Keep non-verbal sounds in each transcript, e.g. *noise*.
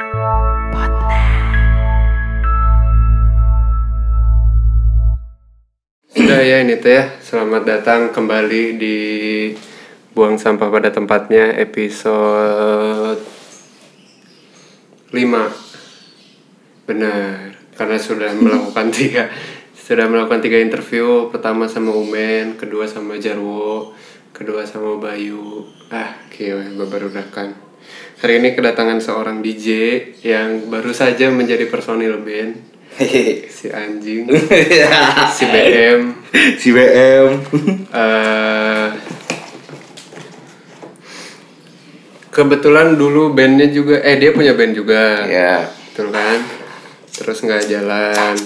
Sudah ya ini teh ya. Selamat datang kembali di Buang Sampah pada Tempatnya episode 5 Benar, karena sudah melakukan *laughs* tiga sudah melakukan tiga interview pertama sama Umen, kedua sama Jarwo, kedua sama Bayu. Ah, kieu babarudakan. Hari ini kedatangan seorang DJ yang baru saja menjadi personil band. *laughs* Si anjing. Si BM si BM eh kebetulan dulu bandnya juga eh dia punya band juga. Ya betul kan? Terus nggak jalan.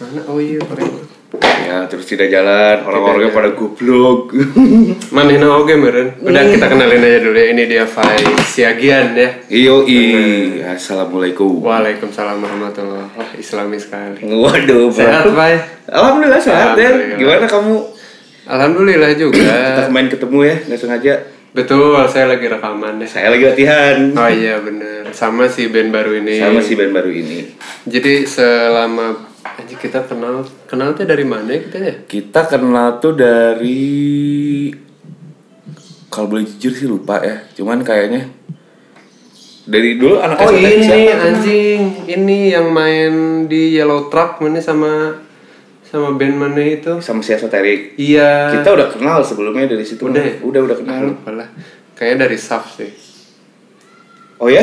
Mana? Oh iya korek ya terus tidak jalan. Orang-orangnya pada goblok. *laughs* Mana oge meren. Udah kita kenalin aja dulu ya. Ini dia Fai Siagian ya. Iyo i. Assalamualaikum. Waalaikumsalam warahmatullahi Wah islami sekali. Waduh. Sehat Fai alhamdulillah sehat ya. Gimana kamu? Alhamdulillah *clears throat* kita juga main ketemu ya. Nggak sengaja. Betul saya lagi rekaman deh saya lagi latihan. Oh iya bener Sama si band baru ini. Sama si band baru ini. Jadi selama Anjir kita kenal Kenal tuh dari mana ya kita ya? kita kenal tuh dari kalau boleh jujur sih lupa ya cuman kayaknya dari dulu anak Oh ini siapa? anjing Ini yang main di Yellow Truck Mana sama Sama band mana itu sama si Esoteric Iya kita udah kenal sebelumnya dari situ Udah ya? udah udah Ah, kenal lupa lah Kayaknya dari Saf sih Oh ya?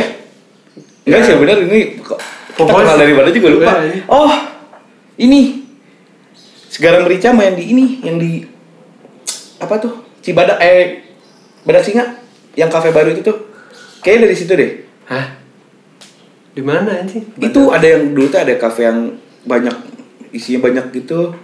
Enggak Ya. sih benar ini kok kita Pokoknya- kenal dari mana juga lupa. Udah, ini. Oh, ini Segarang Merica main di ini yang di apa tuh? Cibadak eh Badak Singa yang kafe baru itu tuh. Kayaknya dari situ deh. Hah? Di mana anjing? Itu ada yang dulu tuh ada kafe yang banyak isinya banyak gitu.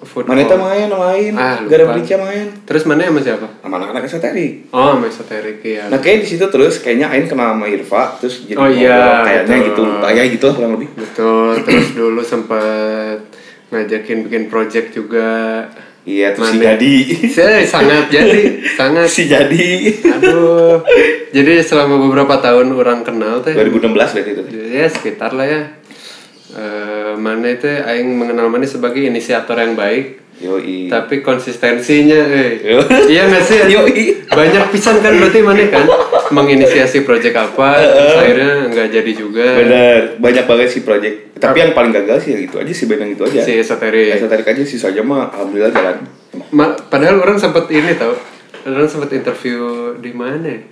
Food Maneta main main, Ah, lupa. Garang Merica main. Terus mana sama siapa? Sama anak-anak esoterik. Oh sama esoterik ya Nah kayak di situ terus kayaknya Ain kenal sama Irfa terus jadi Oh, iya, kayaknya betul. gitu kayak gitu lah kurang lebih. Betul, *clears throat* terus dulu sempat ngajakin bikin project juga. Iya terus si jadi. Saya sangat jadi, *laughs* sangat. si jadi. Aduh. Jadi selama beberapa tahun orang kenal teh. 2016 berarti itu. Ya sekitar lah ya. Eh, mana itu aing mengenal mana sebagai inisiator yang baik. Yoi. Tapi konsistensinya, eh. Iya nggak sih? Yoi. Banyak pisan kan berarti mana kan menginisiasi project apa, *laughs* terus akhirnya nggak jadi juga. Bener, banyak banget sih project. Tapi yang paling gagal sih yang itu aja sih band yang itu aja. Si esoterik. Esoterik aja sih saja mah alhamdulillah jalan. Ma- padahal orang sempat ini tau orang sempat interview di mana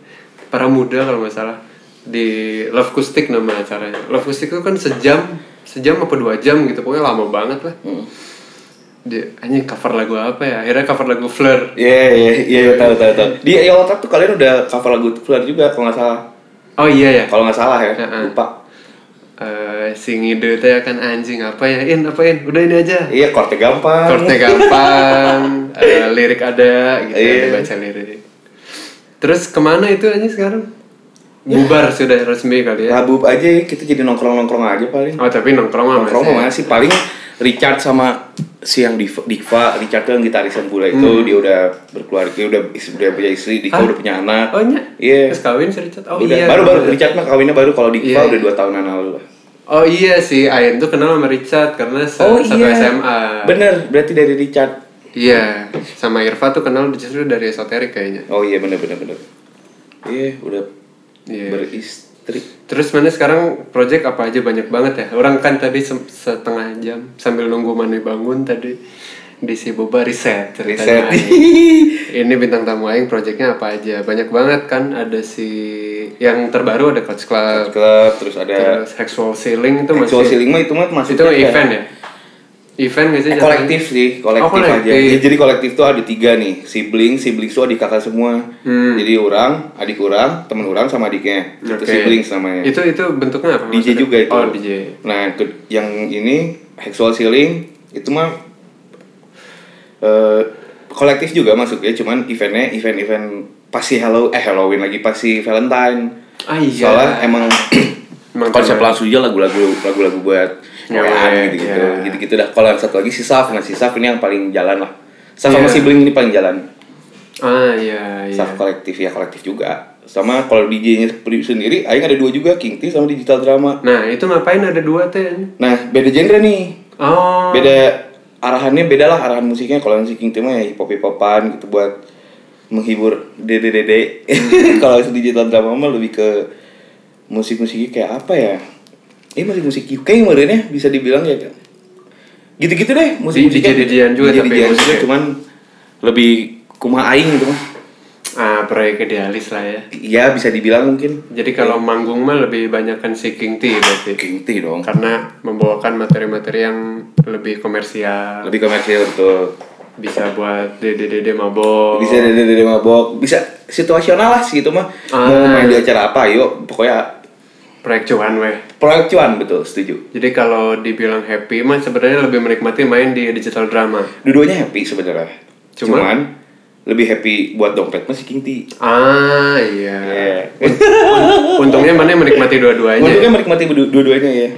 para muda kalau nggak salah di Love Kustik nama acaranya Love Kustik itu kan sejam sejam apa dua jam gitu pokoknya lama banget lah Hmm. dia anjing cover lagu apa ya akhirnya cover lagu Fleur Iya iya iya iya, tahu tahu tahu. Di Yellow Truck tuh kalian udah cover lagu Fleur juga kalau nggak salah. oh iya ya Kalau nggak salah ya, Heeh. lupa. Eh, si ngide teh kan anjing apa ya in apa in udah ini aja Iya, korte gampang. chordnya gampang *laughs* eh, lirik ada gitu Iya. baca lirik terus ke mana itu anjing sekarang bubar sudah resmi kali ya Rabub aja kita jadi nongkrong-nongkrong aja paling. Oh tapi nongkrong nongkrong masih. masih paling Richard sama si yang Diva, Diva Richard tuh yang gitarisan bule itu dia udah berkeluarga dia udah udah punya istri Diva Hmm. Ah. udah punya anak Oh? Iya. Terus kawin si Richard? Oh udah iya. baru baru bener. Richard mah kawinnya baru kalau Diva Iya. udah dua tahunan lalu lah Oh iya si Ayen tuh kenal sama Richard karena se- satu SMA. bener berarti dari Richard Iya, sama Irfa tuh kenal justru dari esoterik kayaknya. oh iya bener bener bener iya udah Iya. beristri Terus mana sekarang project apa aja banyak banget ya. Orang kan tadi se- setengah jam sambil nunggu Manu bangun tadi di si Boba riset. Riset. *laughs* Ini bintang tamu aing projectnya apa aja. Banyak banget kan ada si yang terbaru ada Coach Club, klub terus ada terus Hexual Ceiling itu Actual masih Ceiling mah itu mah masih itu event ya? Event gak sih? Eh, kolektif sih, kolektif, Oh, kolektif. aja. Ya, jadi kolektif tuh ada tiga nih, sibling, sibling tuh adik kakak semua. Hmm. Jadi orang, adik orang, temen orang sama adiknya. Itu Oke. sibling namanya. Itu itu bentuknya apa? DJ maksudnya? juga itu. Oh DJ. Nah, ke- yang ini Hexual Ceiling itu mah eh, kolektif juga masuknya, cuman eventnya event-event pasti Halloween, eh Halloween lagi pasti Valentine. Ah iya. Soalnya emang Emang *clears throat* konsep langsung aja lagu-lagu lagu-lagu buat Ya, ngoean ya, gitu-gitu. ya. Gitu-gitu dah. Kalau yang satu lagi si Saf, nah si Saf ini yang paling jalan lah. Saf sama Iya. sibling ini paling jalan. Ah iya iya. Staff kolektif ya kolektif juga. Sama kalau DJ-nya sendiri, Aing ada dua juga, King T sama Digital Drama. Nah itu ngapain ada dua teh? Nah, beda genre nih. Oh. Beda arahannya beda lah arahan musiknya. Kalau si King T mah ya hip hop gitu buat menghibur dede dede. *laughs* kalau si Digital Drama mah lebih ke musik-musiknya kayak apa ya? Ini musik-musik UK ya bisa dibilang ya kan. Gitu-gitu deh musik-musiknya. DJ-DJ-an juga tapi juga musiknya. cuman lebih kumaha aing gitu mah. Ah proyek idealis lah ya. Iya bisa dibilang mungkin Jadi kalau manggung mah lebih banyak kan si King T berarti. King T dong. Karena membawakan materi-materi yang lebih komersial. Lebih komersial betul. Bisa buat dede-dede mabok. Bisa dede dede mabok, bisa situasional lah sih itu mah. Mau Ah. main di acara apa, yuk pokoknya Proyek cuan weh. proyek cuan betul setuju. Jadi kalau dibilang happy mah sebenarnya lebih menikmati main di digital drama. Dua-duanya happy sebenarnya. Cuma- Cuman, lebih happy buat dompet masih King T. Ah iya. Iya. Untungnya mana yang menikmati dua-duanya. Untungnya menikmati dua- dua-duanya ya.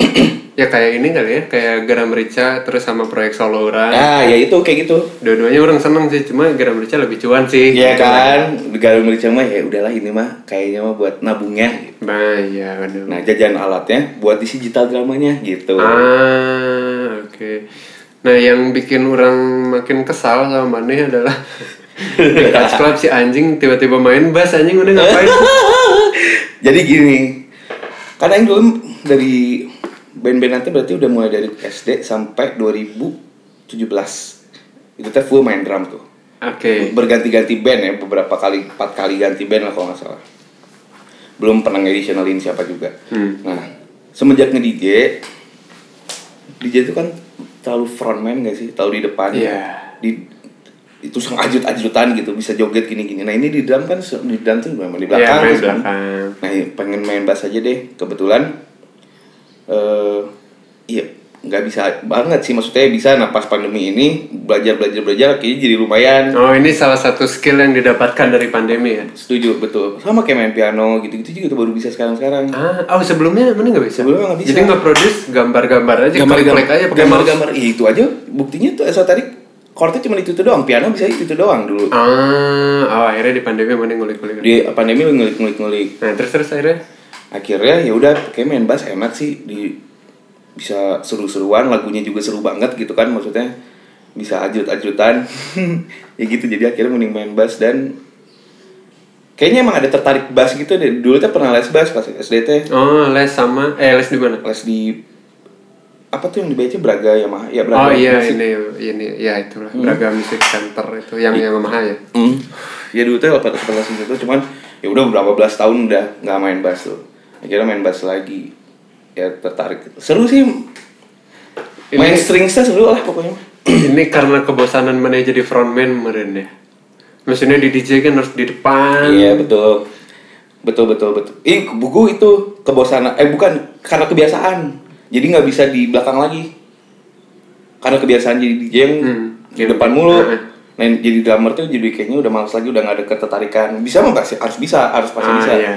*clears throat* Ya kayak ini kali ya, kayak Garam Rica terus sama proyek solo orang. Nah, ya itu kayak gitu. Dua-duanya orang seneng sih, cuma Garam Rica lebih cuan sih. Iya Gitu kan, gagal merica mah ya udahlah ini mah kayaknya mah buat nabungnya. Nah, iya. Nah, jajan alatnya buat isi digital dramanya gitu. Ah, oke. Nah, yang bikin orang makin kesal sama Maneh adalah *laughs* di Touch Club si anjing tiba-tiba main bass anjing udah ngapain? *laughs* Jadi gini, karena yang dulu dari band-band nanti berarti udah mulai dari SD sampai 2017 itu teh full main drum tuh Oke. berganti-ganti band ya beberapa kali empat kali ganti band lah kalau nggak salah belum pernah ngeditionalin siapa juga Hmm. nah semenjak nge DJ DJ itu kan terlalu frontman gak sih tahu di depan Iya. di itu sang ajut-ajutan gitu bisa joget gini-gini nah ini di drum kan di drum tuh memang di Iya, belakang main gitu kan. belakang. Nah, pengen main bass aja deh. Kebetulan eh iya, nggak bisa banget sih maksudnya bisa nah pas pandemi ini belajar belajar belajar kayaknya jadi lumayan. Oh, ini salah satu skill yang didapatkan dari pandemi ya. Setuju betul. Sama kayak main piano gitu-gitu juga tuh baru bisa sekarang-sekarang. Ah, oh sebelumnya mana nggak bisa? Sebelumnya nggak bisa. Jadi nggak produce gambar-gambar aja, Gambar-gambar aja gambar-gambar Iya, itu aja buktinya tuh esoterik chordnya cuma itu, itu doang, piano bisa itu, itu doang dulu. Ah, oh akhirnya di pandemi mana ngulik-ngulik. Di pandemi lu ngulik-ngulik-ngulik. Nah, terus terus akhirnya akhirnya ya udah kayak main bass enak sih di bisa seru-seruan lagunya juga seru banget gitu kan maksudnya bisa ajut-ajutan *laughs* ya gitu jadi akhirnya mending main bass dan kayaknya emang ada tertarik bass gitu deh dulu tuh pernah les bass pas SD teh Oh, les sama eh les di mana? les di apa tuh yang di BC Braga Yamaha ya Braga Oh iya Musik. ini ini ya itulah Braga Music Center itu yang yang Yamaha ya. Hmm. ya dulu tuh pas les itu cuman ya udah berapa belas tahun udah nggak main bass tuh akhirnya main bass lagi. Ya tertarik. Seru sih. Main stringsnya seru lah pokoknya. *clears throat* Ini karena kebosanan mana jadi frontman kemarin ya. Maksudnya di DJ kan harus di depan. iya betul. Betul betul betul. Ih buku itu kebosanan eh bukan karena kebiasaan. Jadi nggak bisa di belakang lagi. Karena kebiasaan jadi DJ yang Hmm. di depan mulu. Heeh. nah jadi drummer tuh jadi kayaknya udah males lagi udah nggak ada ketertarikan. Bisa mah pasti harus bisa harus pasti Ah, bisa. iya.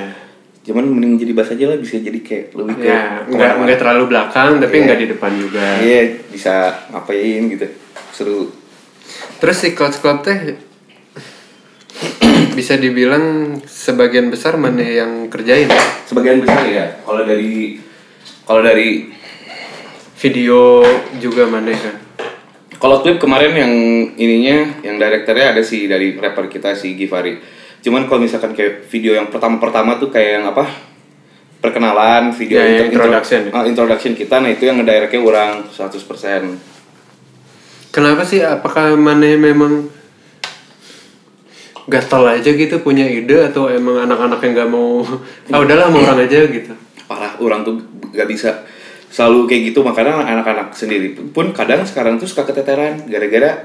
Cuman mending jadi bass aja lah bisa jadi kayak lebih ke Ya, nggak terlalu belakang tapi nggak di depan juga. iya bisa ngapain gitu seru. Terus si coach club teh *clears throat* bisa dibilang sebagian besar mana yang kerjain? Sebagian besar ya kalau dari kalau dari video juga mana kan Kalau klip kemarin yang ininya, yang direkturnya ada sih dari rapper kita si Givari. Cuman kalau misalkan kayak video yang pertama-pertama tuh kayak yang apa? Perkenalan, video Ya, yang intro- introduction. ah, introduction kita, nah itu yang ngedirectnya orang 100%. kenapa sih apakah mana memang gatal aja gitu punya ide atau emang anak-anak yang nggak mau *laughs* ah udahlah mau orang aja gitu Parah, orang tuh gak bisa selalu kayak gitu, makanya anak-anak sendiri pun kadang sekarang tuh suka keteteran gara-gara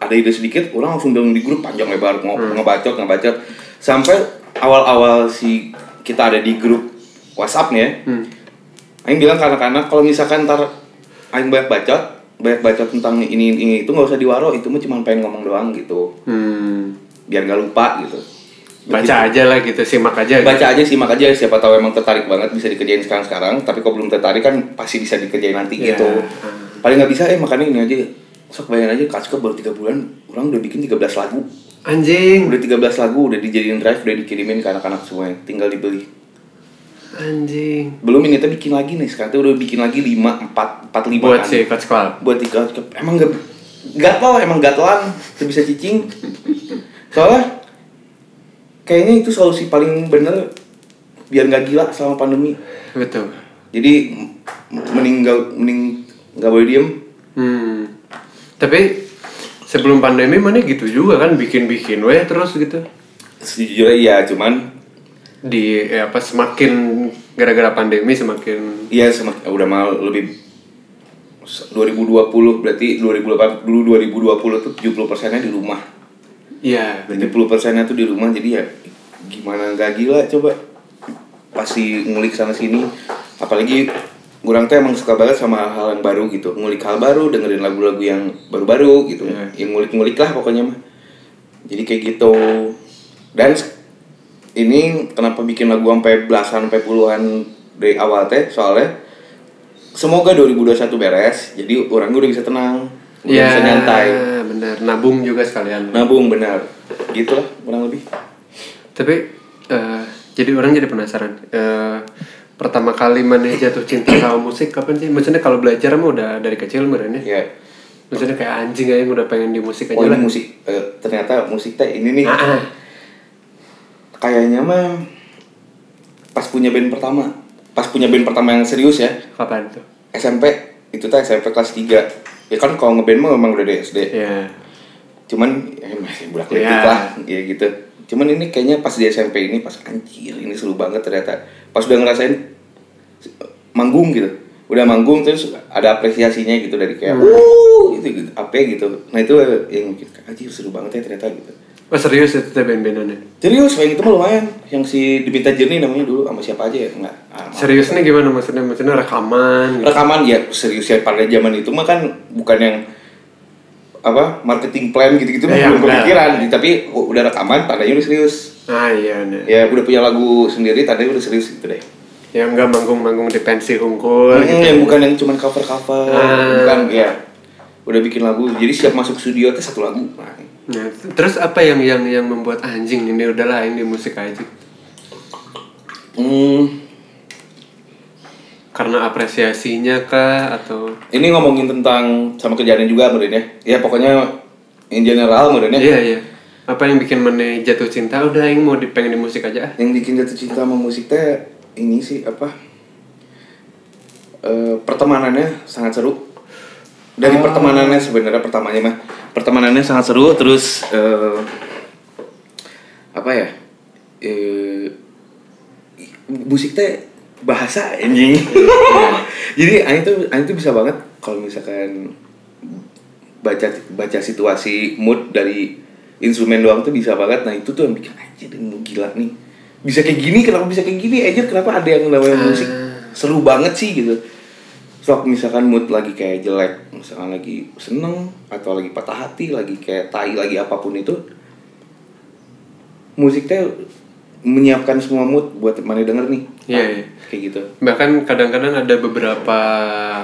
ada ide sedikit, orang langsung bilang di grup panjang lebar ngo- ngebacot ngebacot sampai awal-awal si kita ada di grup WhatsApp nih ya, hmm. Aing bilang ke anak-anak kalau misalkan ntar Aing banyak bacot, banyak bacot tentang ini ini itu nggak usah diwaro, itu mah cuma pengen ngomong doang gitu, Hmm. biar nggak lupa gitu. baca aja lah gitu simak aja Baca aja simak aja, siapa tahu emang tertarik banget bisa dikerjain sekarang sekarang, tapi kalau belum tertarik kan pasti bisa dikerjain nanti Iya. gitu. Paling nggak bisa eh makanya ini aja, sok bayangin aja Kaska baru tiga bulan, orang udah bikin 13 lagu. Anjing. Udah 13 lagu udah dijadiin drive udah dikirimin ke anak-anak semuanya. Tinggal dibeli. Anjing. Belum ini tuh bikin lagi nih. Sekarang tuh udah bikin lagi 5 4 4 5 Buat kan. si Coach Squall. buat tiga emang gak gatel emang gatelan tuh bisa cicing soalnya kayaknya itu solusi paling bener biar nggak gila selama pandemi Betul. jadi m- mending gak mending nggak boleh diem Hmm. Tapi sebelum pandemi mana gitu juga kan bikin-bikin weh terus gitu. sejujurnya iya cuman Di ya apa semakin gara-gara pandemi semakin iya semakin udah mal lebih 2020 berarti 2008 dulu 2020 tuh 70 persennya di rumah Iya, bener. 70 persennya tuh di rumah jadi ya gimana nggak gila coba pasti ngulik sana sini apalagi kurang tuh emang suka banget sama hal yang baru gitu ngulik hal baru dengerin lagu-lagu yang baru-baru gitu Iya. yang ngulik-ngulik lah pokoknya mah jadi kayak gitu dan ini kenapa bikin lagu sampai belasan sampai puluhan dari awal teh soalnya semoga 2021 beres jadi orang udah bisa tenang udah Iya, bisa nyantai bener. Nabung juga sekalian. nabung benar gitulah kurang lebih Tapi eh, jadi orang jadi penasaran. Eh, pertama kali mana jatuh cinta sama musik kapan sih? Maksudnya kalau belajar mah udah dari kecil merenya. ya Maksudnya kayak anjing aja yang udah pengen di musik aja oh ini lah. musik Eh, ternyata musik teh ini nih Ah, ah. kayaknya mah pas punya band pertama pas punya band pertama yang serius ya Kapan tuh? SMP itu teh SMP kelas 3 ya kan kalau ngeband mah memang udah dari SD Ya. cuman ya masih budak Ya. letik lah ya gitu cuman ini kayaknya pas di SMP ini pas anjir ini seru banget ternyata pas udah ngerasain manggung gitu udah manggung terus ada apresiasinya gitu dari kayak Hmm. uh gitu gitu apa gitu nah itu yang mungkin anjir seru banget ya ternyata gitu Oh serius itu teh band-bandannya? serius yang itu mah lumayan yang si Diminta Jernih namanya dulu sama siapa aja ya enggak ah, maaf. Seriusnya gimana maksudnya? Maksudnya rekaman gitu? rekaman ya serius ya pada zaman itu mah kan bukan yang apa marketing plan gitu-gitu Ya, belum enggak. kepikiran. Tapi oh, udah rekaman tandanya udah serius. Ah iya ya udah punya lagu sendiri tandanya udah serius gitu deh. Yang enggak manggung-manggung di pensi unggul Hmm, gitu. yang bukan yang cuman cover cover Ah. bukan ya. Udah bikin lagu jadi siap masuk studio teh satu lagu. Nah, Nah, terus apa yang yang yang membuat anjing ini? Udahlah ini musik aja? hmm, Karena apresiasinya kah atau ini ngomongin tentang sama kerjaan juga kemudian ya ya pokoknya in general kemudian ya Iya iya. Apa yang bikin mana jatuh cinta? Udah yang mau di, pengen di musik aja. ah. yang bikin jatuh cinta sama musik teh ini sih apa eh, pertemanannya sangat seru dari Oh. pertemanannya sebenarnya pertamanya mah pertemanannya sangat seru terus eh, apa ya eh, musik teh bahasa anjing. *laughs* Jadi Aing tuh Aing tuh bisa banget kalau misalkan baca baca situasi mood dari instrumen doang tuh bisa banget. Nah itu tuh yang bikin aja ini gila nih. Bisa kayak gini kenapa bisa kayak gini? Aja kenapa ada yang namanya musik seru banget sih gitu. So misalkan mood lagi kayak jelek misalkan lagi seneng atau lagi patah hati lagi kayak tai lagi apa pun itu musik teh menyiapkan semua mood buat mana denger nih. Iya, iya. Kayak gitu. Bahkan kadang-kadang ada beberapa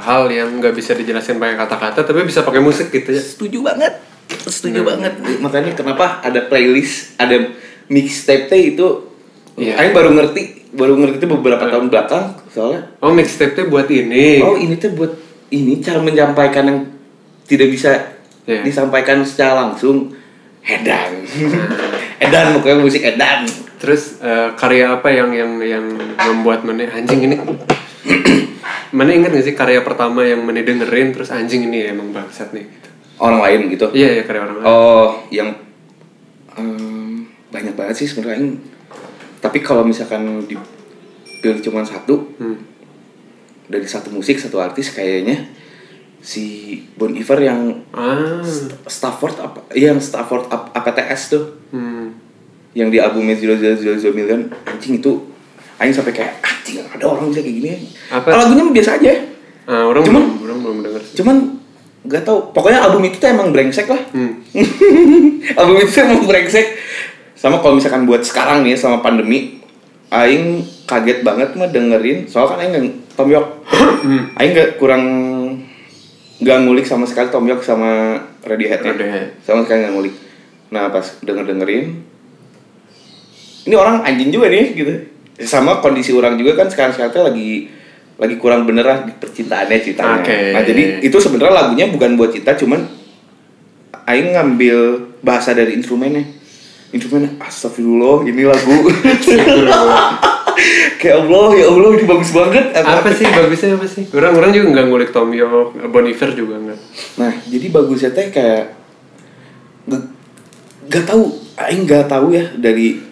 hal yang nggak bisa dijelasin pakai kata-kata tapi bisa pakai musik gitu ya. setuju banget. Setuju banget. Makanya kenapa ada playlist ada mixtape itu. Aing baru ngerti baru ngerti itu beberapa tahun belakang soalnya. Oh mixtape buat ini. oh ini tuh buat ini cara menyampaikan yang tidak bisa Iya. disampaikan secara langsung. Edan. *laughs* Edan pokoknya musik edan Terus eh, karya apa yang yang yang membuat mana anjing ini? *clears throat* mana inget gak sih karya pertama yang mana dengerin terus anjing ini emang bangsat nih gitu. orang lain gitu Iya ya karya orang lain. Oh, yang em, banyak banget sih sebenarnya. Tapi kalau misalkan dipilih cuma satu Hmm. dari satu musik satu artis kayaknya si Bon Iver yang Ah. Stafford apa? Iya, yang Stafford Ap- APTS tuh Hmm. Yang di albumnya Zero Zero Zero Zero Million anjing itu Aing sampai kayak anjing ada orang bisa kayak gini. Apa? Lagunya biasa aja. Ah, orang Cuman- belum orang belum denger sih. Cuman gak tau pokoknya album itu tuh emang brengsek lah Hmm. *laughs* album itu emang brengsek sama kalau misalkan buat sekarang nih sama pandemi Aing kaget banget mah dengerin soalnya kan Aing nggak Tom York Aing gak kurang gak ngulik sama sekali Tom York sama Radiohead Radiohead. sama sekali gak ngulik nah pas denger dengerin ini orang anjing juga nih gitu. Sama kondisi orang juga kan sekarang sekarang lagi lagi kurang bener lah di percintaannya ceritanya. Oke. nah jadi itu sebenarnya lagunya bukan buat kita cuman Aing ngambil bahasa dari instrumennya. Instrumennya astagfirullah ini lagu. *laughs* Kayak Allah ya Allah ini bagus banget. Apa sih bagusnya apa sih? Orang-orang juga nggak ngulik Tom York Bon Iver juga nggak. Nah, jadi bagusnya teh kayak gak, gak tahu, aing gak tahu ya dari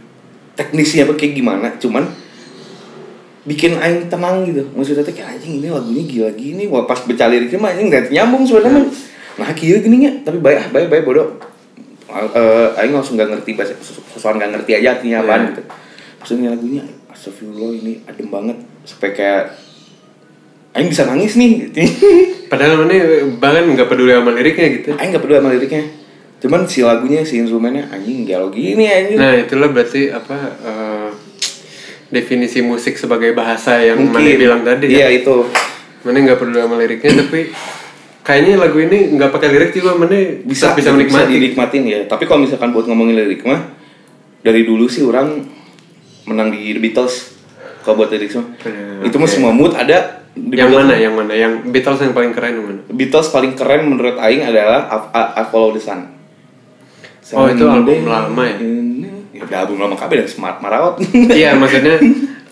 teknisnya apa kayak gimana, cuman bikin aing tenang gitu. Maksudnya teh kayak anjing ini lagunya gila gini, wah pas baca liriknya mah anjing nyambung sebenarnya. Nah, kieu gini nya, tapi baik ah, baik baik bodoh. Eh, aing langsung gak ngerti bahasa sesuatu gak ngerti aja artinya apaan Iya. gitu. Maksudnya lagunya astagfirullah ini adem banget sampai kayak aing bisa nangis nih. *laughs* padahal mana bahkan nggak peduli sama liriknya gitu Aing gak peduli sama liriknya Cuman si lagunya, si instrumennya anjing galau gini anjing. nah itulah berarti apa eh, definisi musik sebagai bahasa yang Mungkin. mana bilang tadi Iya ya. itu. Mana nggak peduli sama liriknya tapi kayaknya lagu ini nggak pakai lirik juga mana bisa bisa menikmati. dinikmatin ya. Tapi kalau misalkan buat ngomongin lirik mah Dari dulu sih orang menang di The Beatles. Kalau buat lirik mah Hmm, Itu mah semua mood ada di yang mana yang mana? Yang Beatles yang paling keren mana Beatles paling keren menurut Aing adalah I, I, I Follow the Sun Oh, itu album lama ya? Ya udah album lama kabeh dan smart marawat *laughs* iya maksudnya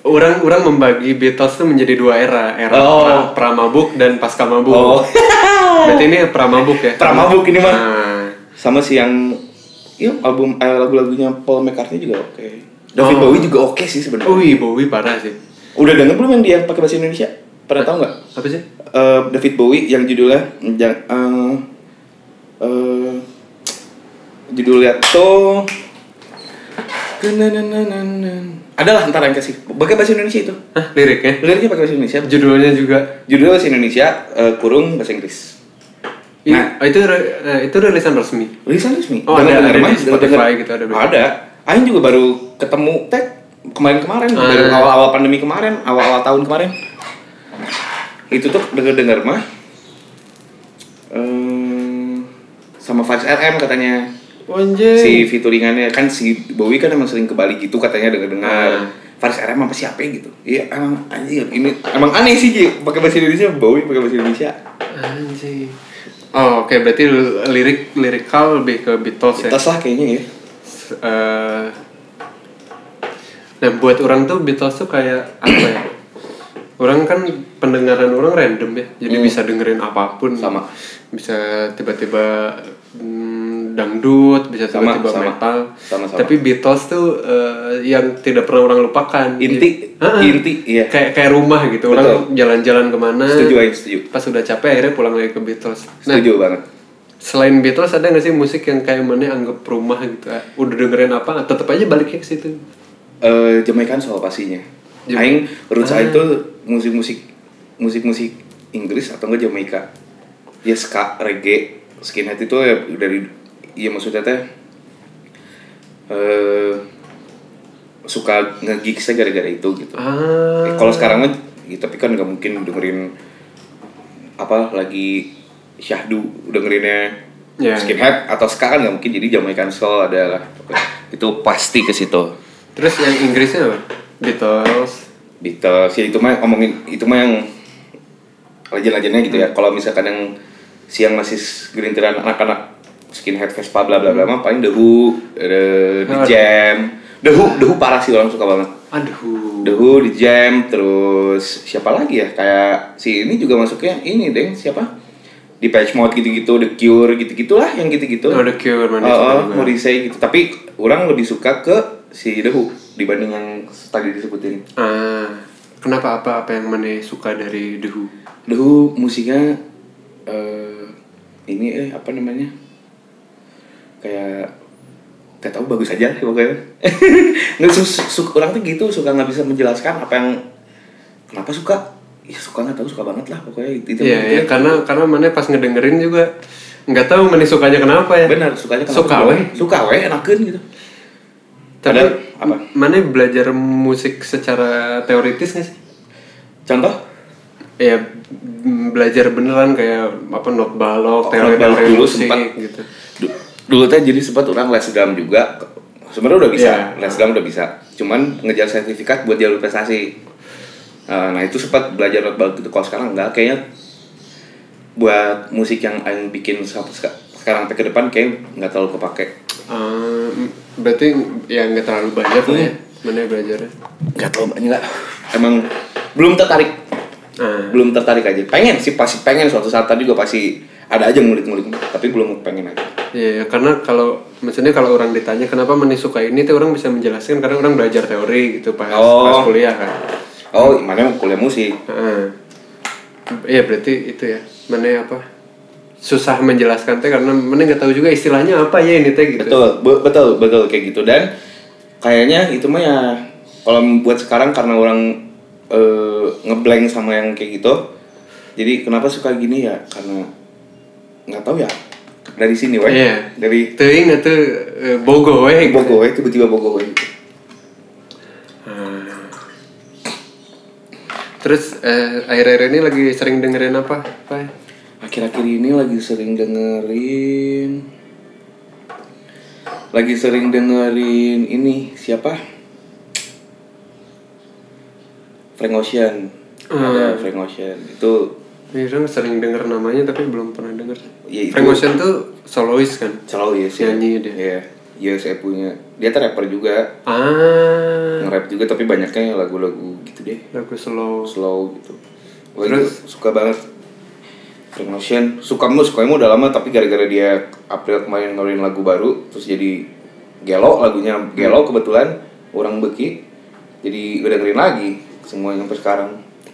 orang orang membagi Beatles tuh menjadi dua era era Oh. pra, pramabuk dan pasca mabuk Oh. *laughs* berarti ini pramabuk ya Pramabuk ini mah. Nah, sama si yang ya album eh, lagu-lagunya Paul McCartney juga oke David Oh. Bowie juga oke sih sebenarnya Wih, Bowie parah sih. udah denger belum yang dia pakai bahasa Indonesia pernah tahu nggak Apa sih? Eh, David Bowie yang judulnya yang eh eh, judulnya tuh adalah antara yang kasih pakai bahasa Indonesia itu Hah, liriknya? liriknya pakai bahasa Indonesia Judulnya juga. judulnya bahasa Indonesia eh, kurung bahasa Inggris Ih, Nah. oh, itu re- eh, itu rilisan resmi. Rilisan resmi. Oh, ada- Dengar-dengar ada mah, di Spotify dengar-dengar. gitu, ada. Ada. Aing juga baru ketemu teh kemarin-kemarin Ah. dari awal-awal pandemi kemarin, awal-awal tahun kemarin. Itu tuh denger-dengar mah eh, sama Vibes RM katanya. Anjay. Si featuringannya kan si Bowie kan emang sering ke Bali gitu katanya denger-dengar. Ah. Vibes RM apa siapa gitu. Iya, emang anjir ini emang aneh sih Ji, pakai bahasa Indonesia Bowie pakai bahasa Indonesia. Anjing. Oh, oke berarti lirik lirikal lebih ke Beatles ya. Tas lah kayaknya ya. Eh, nah, buat orang tuh Beatles tuh kayak apa ya? Orang kan pendengaran orang random ya, jadi Hmm. bisa dengerin apa pun. Sama. Bisa tiba-tiba mm, dangdut, bisa Sama, tiba-tiba sama. metal. Sama-sama. Tapi Beatles tuh eh, yang tidak pernah orang lupakan. Inti, inti, iya. Kayak kayak rumah gitu. Orang jalan-jalan ke mana? Setuju Aing, setuju. Pas udah capek akhirnya pulang lagi ke Beatles. Nah, Setuju banget. selain Beatles ada nggak sih musik yang kayak mana anggap rumah gitu ah, udah dengerin apa tetap aja baliknya ke situ Eh Jamaican soal pastinya. Jam- Aing Ah. Aing tuh musik-musik musik-musik Inggris atau enggak Jamaika. Ya ska, reggae, skinhead itu ya dari iya maksudnya teh eh suka nge-gigsnya gara-gara itu gitu. ah Eh, kalau sekarang mah ya, tapi kan nggak mungkin dengerin apa lagi syahdu dengerinnya Ya. skinhead atau ska kan nggak mungkin jadi Jamaican soul adalah itu pasti ke situ. terus yang Inggrisnya apa Beatles Beatles ya itu mah ngomongin itu mah yang legend-legendnya gitu Hmm. ya kalau misalkan yang siang masih gerintiran anak-anak skinhead Vespa bla bla bla mah paling The Who, The, The Hmm. Jam. The Who, The Who parah sih orang suka banget. Aduh. The Who, The Jam, terus siapa lagi ya? Kayak si ini juga masuknya ini deng siapa? Di Patch Mode gitu-gitu, The Cure gitu-gitulah yang gitu-gitu. Oh, The Cure, mana Oh, oh, juga. Morrissey gitu. Tapi orang lebih suka ke si The Who dibanding yang tadi disebutin. Ah kenapa apa apa yang mana suka dari The Who The Who musiknya eh ini eh apa namanya kayak gak tahu bagus aja pokoknya *laughs* nggak su, su- orang tuh gitu suka nggak bisa menjelaskan apa yang kenapa suka ya suka nggak tahu suka banget lah pokoknya itu itu Iya, ya, karena karena mana pas ngedengerin juga nggak tahu mana sukanya kenapa ya. benar sukanya kenapa Suka weh. suka weh enakan gitu Tapi Padahal, apa? mana belajar musik secara teoritis nggak sih? contoh Ya belajar beneran kayak apa not balok, Oh, teori dulu musik sempat. gitu. Du- dulu teh jadi sempat orang les drum juga. Sebenarnya udah bisa Iya. les drum udah bisa. Cuman ngejar sertifikat buat jalur prestasi. Eh, nah itu sempat belajar not gitu. Kalau sekarang enggak kayaknya buat musik yang aing bikin sekarang ke depan kayak nggak terlalu kepake. Ah, berarti ya nggak terlalu banyak lah ya Hmm. mana belajarnya. Nggak terlalu banyak lah. Emang belum tertarik ah belum tertarik aja. Pengen sih pasti pengen suatu saat tadi juga pasti ada aja ngulik-ngulik. Tapi belum pengen aja. Iya, karena kalau maksudnya kalau orang ditanya kenapa Mani suka ini? tuh orang bisa menjelaskan karena orang belajar teori gitu pas, Oh. pas kuliah kan. oh mana mau kuliah musik? Heeh. Iya berarti itu ya. Mana apa? Susah menjelaskan teh karena mana nggak tahu juga istilahnya apa ya ini teh gitu. betul. Be- betul. Betul kayak gitu. Dan kayaknya itu mah ya kalau buat sekarang karena orang eh, ngeblank sama yang kayak gitu jadi kenapa suka gini ya karena nggak tahu ya dari sini weh Iya. dari Teuing atau eh, bogo we. gitu. Bogo weh tiba-tiba Bogo weh gitu. Terus eh, akhir-akhir ini lagi sering dengerin apa? Pak? akhir-akhir ini lagi sering dengerin lagi sering dengerin ini siapa Frank Ocean ada Frank Ocean itu orang sering denger namanya tapi belum pernah denger. Ya, itu- Frank Ocean tuh solois kan? selalu ya Nyanyi dia. Iya, iya saya punya. Dia tuh rapper juga, Ah, nge-rap juga tapi banyaknya lagu-lagu gitu deh, lagu slow. slow gitu. Wah, Terus? suka banget. Frank Ocean, suka mu, suka mu udah lama tapi gara-gara dia April kemarin ngeluarin lagu baru, terus jadi gelo lagunya gelo kebetulan orang beki, jadi udah dengerin lagi semuanya sampai sekarang.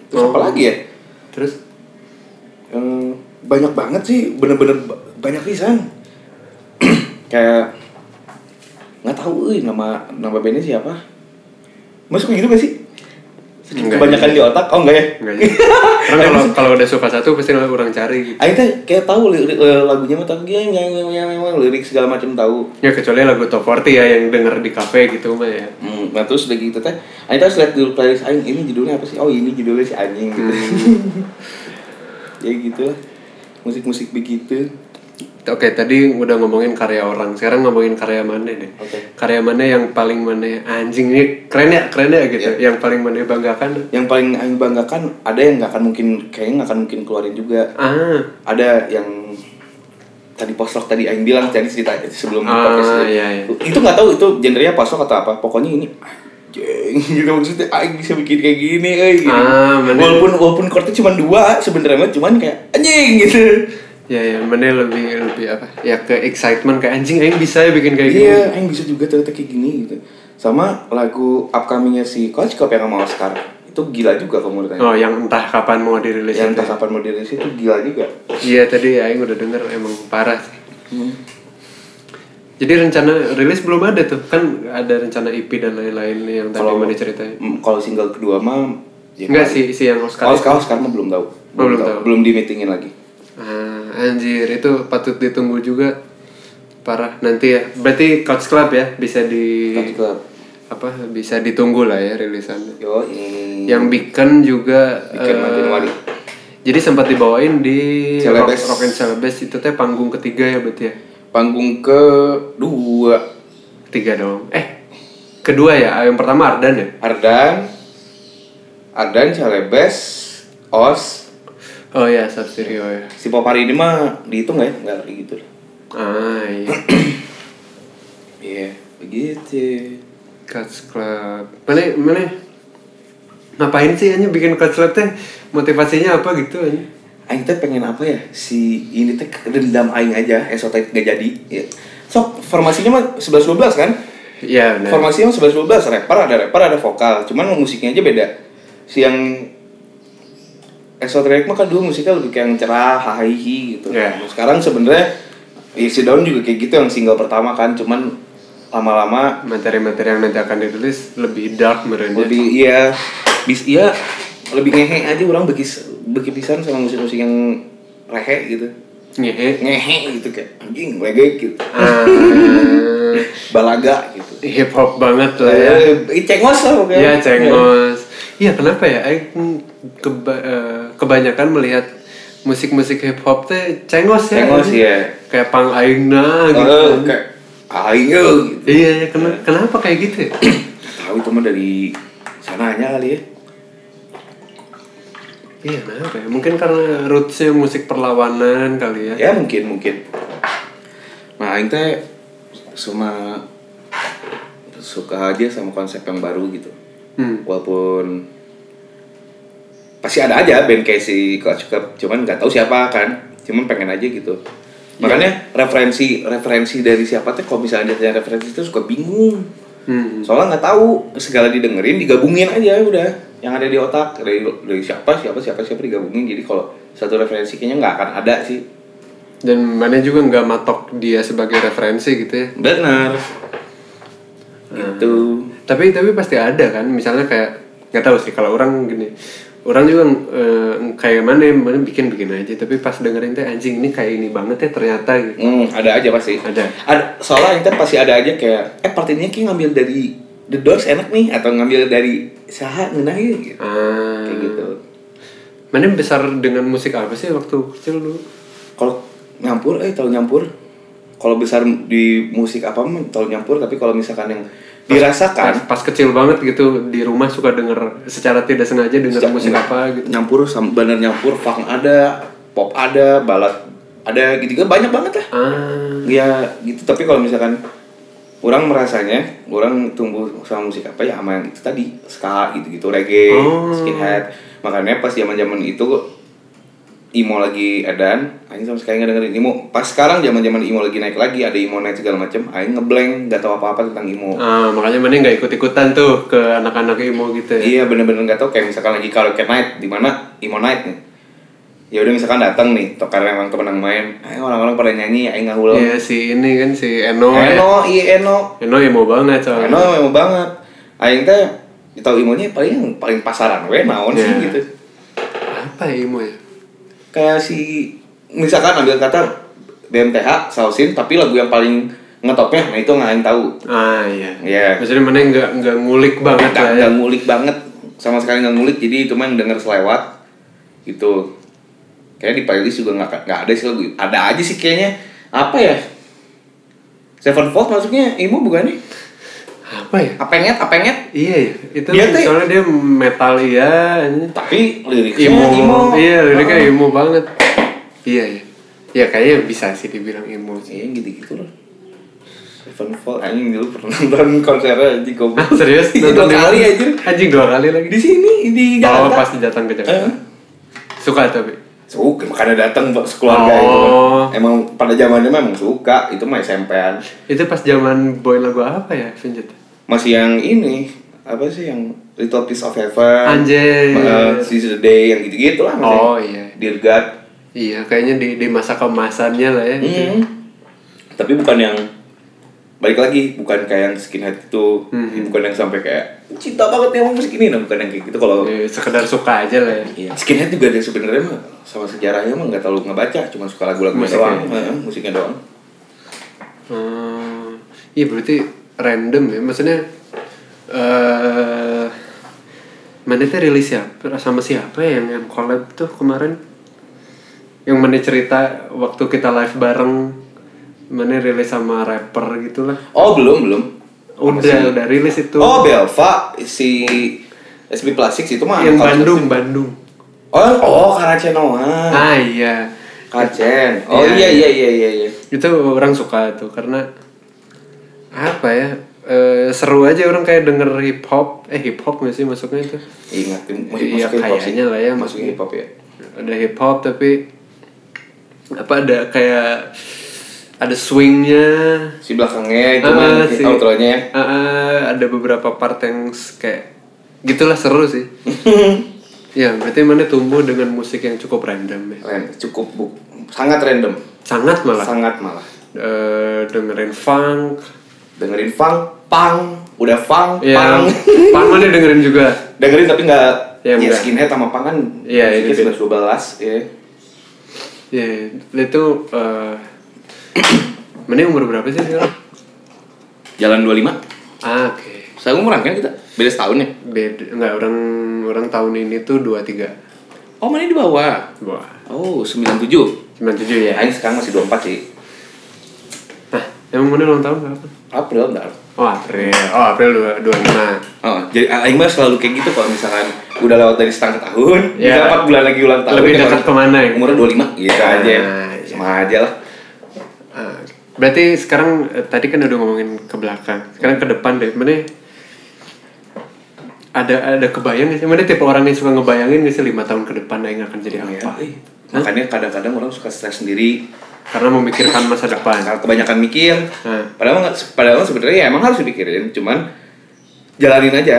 Terus Oh. apa lagi ya? Terus Eh, banyak banget sih bener-bener ba- banyak pisan *clears throat* kayak nggak tahu nama nama bandnya siapa masuk kayak gitu gak sih Enggak. kebanyakan di otak oh enggak ya enggak ya. Kalau *laughs* kalau udah suka satu pasti orang cari gitu. Aing teh kayak tahu li- li- eh, lagunya mah tapi ya memang lirik segala macam tahu. Ya kecuali lagu top 40 ya yang denger di kafe gitu mah ya. Hmm, nah terus udah gitu teh, Aing terus lihat dulu playlist Aing ini judulnya apa sih? Oh ini judulnya si anjing gitu. *laughs* ya gitu lah. Musik-musik begitu. Oke, tadi udah ngomongin karya orang. Sekarang ngomongin karya mana deh? Oke. Karya mana yang paling mana anjing ini keren ya, keren ya gitu. Iya. Yang paling mana banggakan? Yang paling Aing banggakan ada yang nggak akan mungkin kayaknya nggak akan mungkin keluarin juga. Ah, Ada yang tadi post rock tadi Aing bilang tadi cerita sebelum Ah, podcast iya, iya. Itu nggak tahu itu genrenya post rock atau apa. Pokoknya ini anjing *laughs* gitu maksudnya Aing bisa bikin kayak gini eh gitu. Ah, bener. walaupun walaupun chordnya cuma dua sebenarnya cuman kayak anjing gitu. Ya ya, mana lebih lebih apa? Ya ke excitement kayak anjing aing bisa ya bikin kayak Iya, gini. Aing bisa juga ternyata kayak gini gitu. Sama lagu upcomingnya si Coach Cop yang sama Oscar itu gila juga kalau menurut Aing. Oh, yang entah kapan mau dirilis yang itu. entah kapan mau dirilis itu gila juga. Iya, tadi aing udah denger emang parah sih. Hmm. Jadi rencana rilis belum ada tuh. Kan ada rencana EP dan lain-lain yang tadi mana ceritain. Mm, kalau single kedua mah ya Enggak sih, si yang Oscar. Oscar, Oscar mah belum tahu. Oh, belum tahu. Belum di meetingin lagi. Ah, anjir itu patut ditunggu juga. Parah. Nanti ya. Berarti Coach Club ya bisa di Coach Club. apa bisa ditunggu lah ya rilisannya. Yo, ini Yang Beacon juga Beacon mah eh, Januari. Jadi sempat dibawain di Rock, Celebes. Rock and Celebes itu teh panggung ketiga ya berarti ya. panggung ke dua Ketiga dong. Eh, kedua ya. Yang pertama Ardan ya. Ardan, Ardan, Celebes, Os, Oh ya, Sub Stereo ya. si Popari ini mah dihitung nggak ya? Nggak kayak gitu. lah. Ah iya. *clears throat* Iya, begitu. Coach Club. Mana mana ngapain sih hanya bikin Coach Club teh? Motivasinya apa gitu aja? Aing teh pengen apa ya? Si ini teh dendam aing aja, esotek gak jadi. Ya. Sok formasinya mah 11 12 kan? Iya benar. Formasinya 11 12 rapper ada rapper ada vokal, cuman musiknya aja beda. Si yang esoterik mah kan dulu musiknya lebih kayak yang cerah, hahihi gitu. Iya. Nah, Sekarang sebenarnya ya si Daun juga kayak gitu yang single pertama kan, cuman lama-lama Materi-materi yang nanti akan dirilis lebih dark merenya. lebih iya bis iya lebih ngehe aja orang bagi bagi pisan sama musik-musik yang rehe gitu. Ngehe. Ngehe gitu kayak anjing reggae gitu. Ah, *laughs* Balaga gitu. hip hop banget lah ya. Eh, cengos lah pokoknya. Iya cengos. Iya kenapa ya? Aing keba- eh, kebanyakan melihat musik-musik hip hop teh cengos ya. Cengos, ya. Kayak pang aingna gitu. Oh, kayak ayo gitu. Iya, iya, ken- kenapa kayak gitu ya? *clears throat* Tahu itu mah dari sananya kali ya. iya, kenapa ya? Mungkin karena rootsnya musik perlawanan kali ya. Ya mungkin mungkin. Nah, aing teh cuma suka aja sama konsep yang baru gitu. Hmm. Walaupun pasti ada aja band kayak si Clutch Cup, cuman nggak tahu siapa kan. Cuman pengen aja gitu. Makanya referensi referensi dari siapa teh kalau misalnya dia referensi itu suka bingung. Hmm. Soalnya nggak tahu segala didengerin digabungin aja udah yang ada di otak dari, dari siapa siapa siapa siapa digabungin jadi kalau satu referensi kayaknya nggak akan ada sih Dan mana juga nggak matok dia sebagai referensi gitu ya. benar gitu Tapi tapi pasti ada kan. Misalnya kayak nggak tahu sih kalau orang gini. Orang juga eh, kayak mana mana bikin bikin aja. Tapi pas dengerin teh anjing ini kayak ini banget ya ternyata gitu. hmm, ada aja pasti Ada. ada soalnya itu pasti ada aja kayak eh part ini kayak ngambil dari The Doors enak nih atau ngambil dari Saha ngenah gitu Ah. kayak gitu Mana besar dengan musik apa sih waktu kecil dulu? kalau nyampur eh tahu nyampur kalau besar di musik apa mah tahu nyampur tapi kalau misalkan yang dirasakan pas kecil banget gitu di rumah suka denger secara tidak sengaja denger Sejak- musik apa gitu. nyampur bener nyampur funk ada pop ada balad ada gitu kan banyak banget lah Ah. ya gitu tapi kalau misalkan orang merasanya orang tumbuh sama musik apa ya sama yang itu tadi ska gitu gitu reggae Oh. skinhead makanya pas zaman zaman itu emo lagi edan aing sama sekali nggak dengerin emo pas sekarang zaman zaman emo lagi naik lagi ada emo naik segala macem aing ngeblank nggak tahu apa apa tentang emo Ah, makanya mana nggak ikut-ikutan tuh ke anak-anak emo gitu ya. Iya bener-bener nggak tahu kayak misalkan lagi karaoke night di mana emo night nih. Ya udah misalkan datang nih, toh karena emang temen main, ayo orang-orang pada nyanyi, ayo ngahulem. Iya si ini kan si Eno. ya. Eno, iya Eno. Eno emo banget soalnya. Eno memang banget. Aing teh tahu imonya paling paling pasaran we naon sih Iya. gitu. Apa ya emo ya? Kayak si misalkan ambil kata BMTH, Sausin, tapi lagu yang paling ngetopnya, nah itu nggak aing tahu. Ah iya. Iya. Maksudnya mana nggak nggak ngulik banget Nggak ya. ngulik banget, sama sekali nggak ngulik, jadi itu yang denger selewat gitu. Kayak di playlist juga nggak nggak ada sih lagu. Ada aja sih kayaknya. Apa ya? Sevenfold maksudnya emo bukan nih? Apa ya? Apenget, apenget. Iya ya. Itu Dia teh- soalnya dia metal iya. ini. Tapi liriknya Emo. emo. Iya liriknya emo banget. Iya ya. Ya kayaknya bisa sih dibilang emo sih. Iya gitu-gitu loh. Sevenfold anjing dulu pernah nonton konsernya anjing goblok. Ah, serius? *laughs* Iya, dua Nonton di kali anjir. Anjing dua kali lagi. Di sini di Oh Jakarta. pasti datang ke Jakarta. Eh. Suka tapi. Suka, makanya datang sekeluarga Oh. itu. Emang pada zamannya memang suka, itu mah SMP-an. Itu pas zaman boy lagu apa ya, Vinjet? Masih yang ini, apa sih yang Little Piece of Heaven. Anjir. Uh, Seize the Day yang gitu-gitu lah masih. Oh iya. Dear God. Iya, kayaknya di di masa kemasannya lah ya. gitu. Hmm. Tapi bukan yang balik lagi bukan kayak yang skinhead itu Hmm. bukan yang sampai kayak cinta banget nih sama musik ini nah bukan yang kayak gitu kalau Ya, sekedar suka aja lah ya. Iya. Skinhead juga ada sebenarnya mah sama sejarahnya mah nggak terlalu ngebaca, cuma suka lagu-lagunya Musiknya. doang, Heeh, musiknya doang. Hmm, iya berarti random ya, maksudnya eh mana tuh rilis siapa sama siapa ya yang yang collab tuh kemarin? Yang mana cerita waktu kita live bareng mana rilis sama rapper gitu lah. Oh belum belum. Udah Masih- udah rilis itu. Oh Belva si SB Plastics itu mah yang Bandung, culture. Bandung. Oh oh Karacenoa. Ah iya. Kacen. Oh Iya, iya iya iya iya iya. itu orang suka tuh karena apa ya eh, seru aja orang kayak denger hip hop eh hip hop nggak sih masuknya itu Iya, sih. kayaknya lah ya, Masuk hip hop ya. ada hip hop tapi apa ada kayak ada swingnya Si belakangnya itu mah si- outronya ya. Ah, ada beberapa part yang kayak gitulah seru sih *laughs* ya berarti mana tumbuh dengan musik yang cukup random ya cukup bu sangat random. sangat malah Sangat malah. Eh, dengerin funk Dengerin funk, pang, udah funk, ya pang. *laughs* punk mana dengerin juga dengerin tapi nggak Ya, ya, enggak. skinhead sama pang kan Iya, ini musiknya sudah 12 ya Ya, itu eh *clears throat* mana umur berapa sih sekarang? jalan 25 Ah, oke. saya umuran kan kita beda setahun ya Beda, enggak orang orang tahun ini tuh 23. Oh mana di bawah? Wah, Oh 97 cuma tujuh ya. Aing sekarang masih 24 sih emang mana ulang tahun kapan? April bentar Oh April, oh April dua dua lima. Oh, jadi Aing mah selalu kayak gitu kalau misalkan udah lewat dari setengah tahun, Ya. bisa 4 bulan lagi ulang tahun. Lebih ya dekat ke mana ya? Umurnya 25, gitu Nah, aja. iya. Sama aja lah. Ah, berarti sekarang eh, tadi kan udah ngomongin ke belakang. Sekarang ke depan deh. Mana ada ada kebayang gak sih? Mana tipe orang yang suka ngebayangin gak sih lima tahun ke depan Aing akan jadi Ya, apa? eh. Makanya kadang-kadang orang suka stres sendiri Karena memikirkan masa depan. karena kebanyakan mikir. Nah. Padahal nggak- padahal sebenarnya ya emang harus dipikirin, cuman jalanin aja.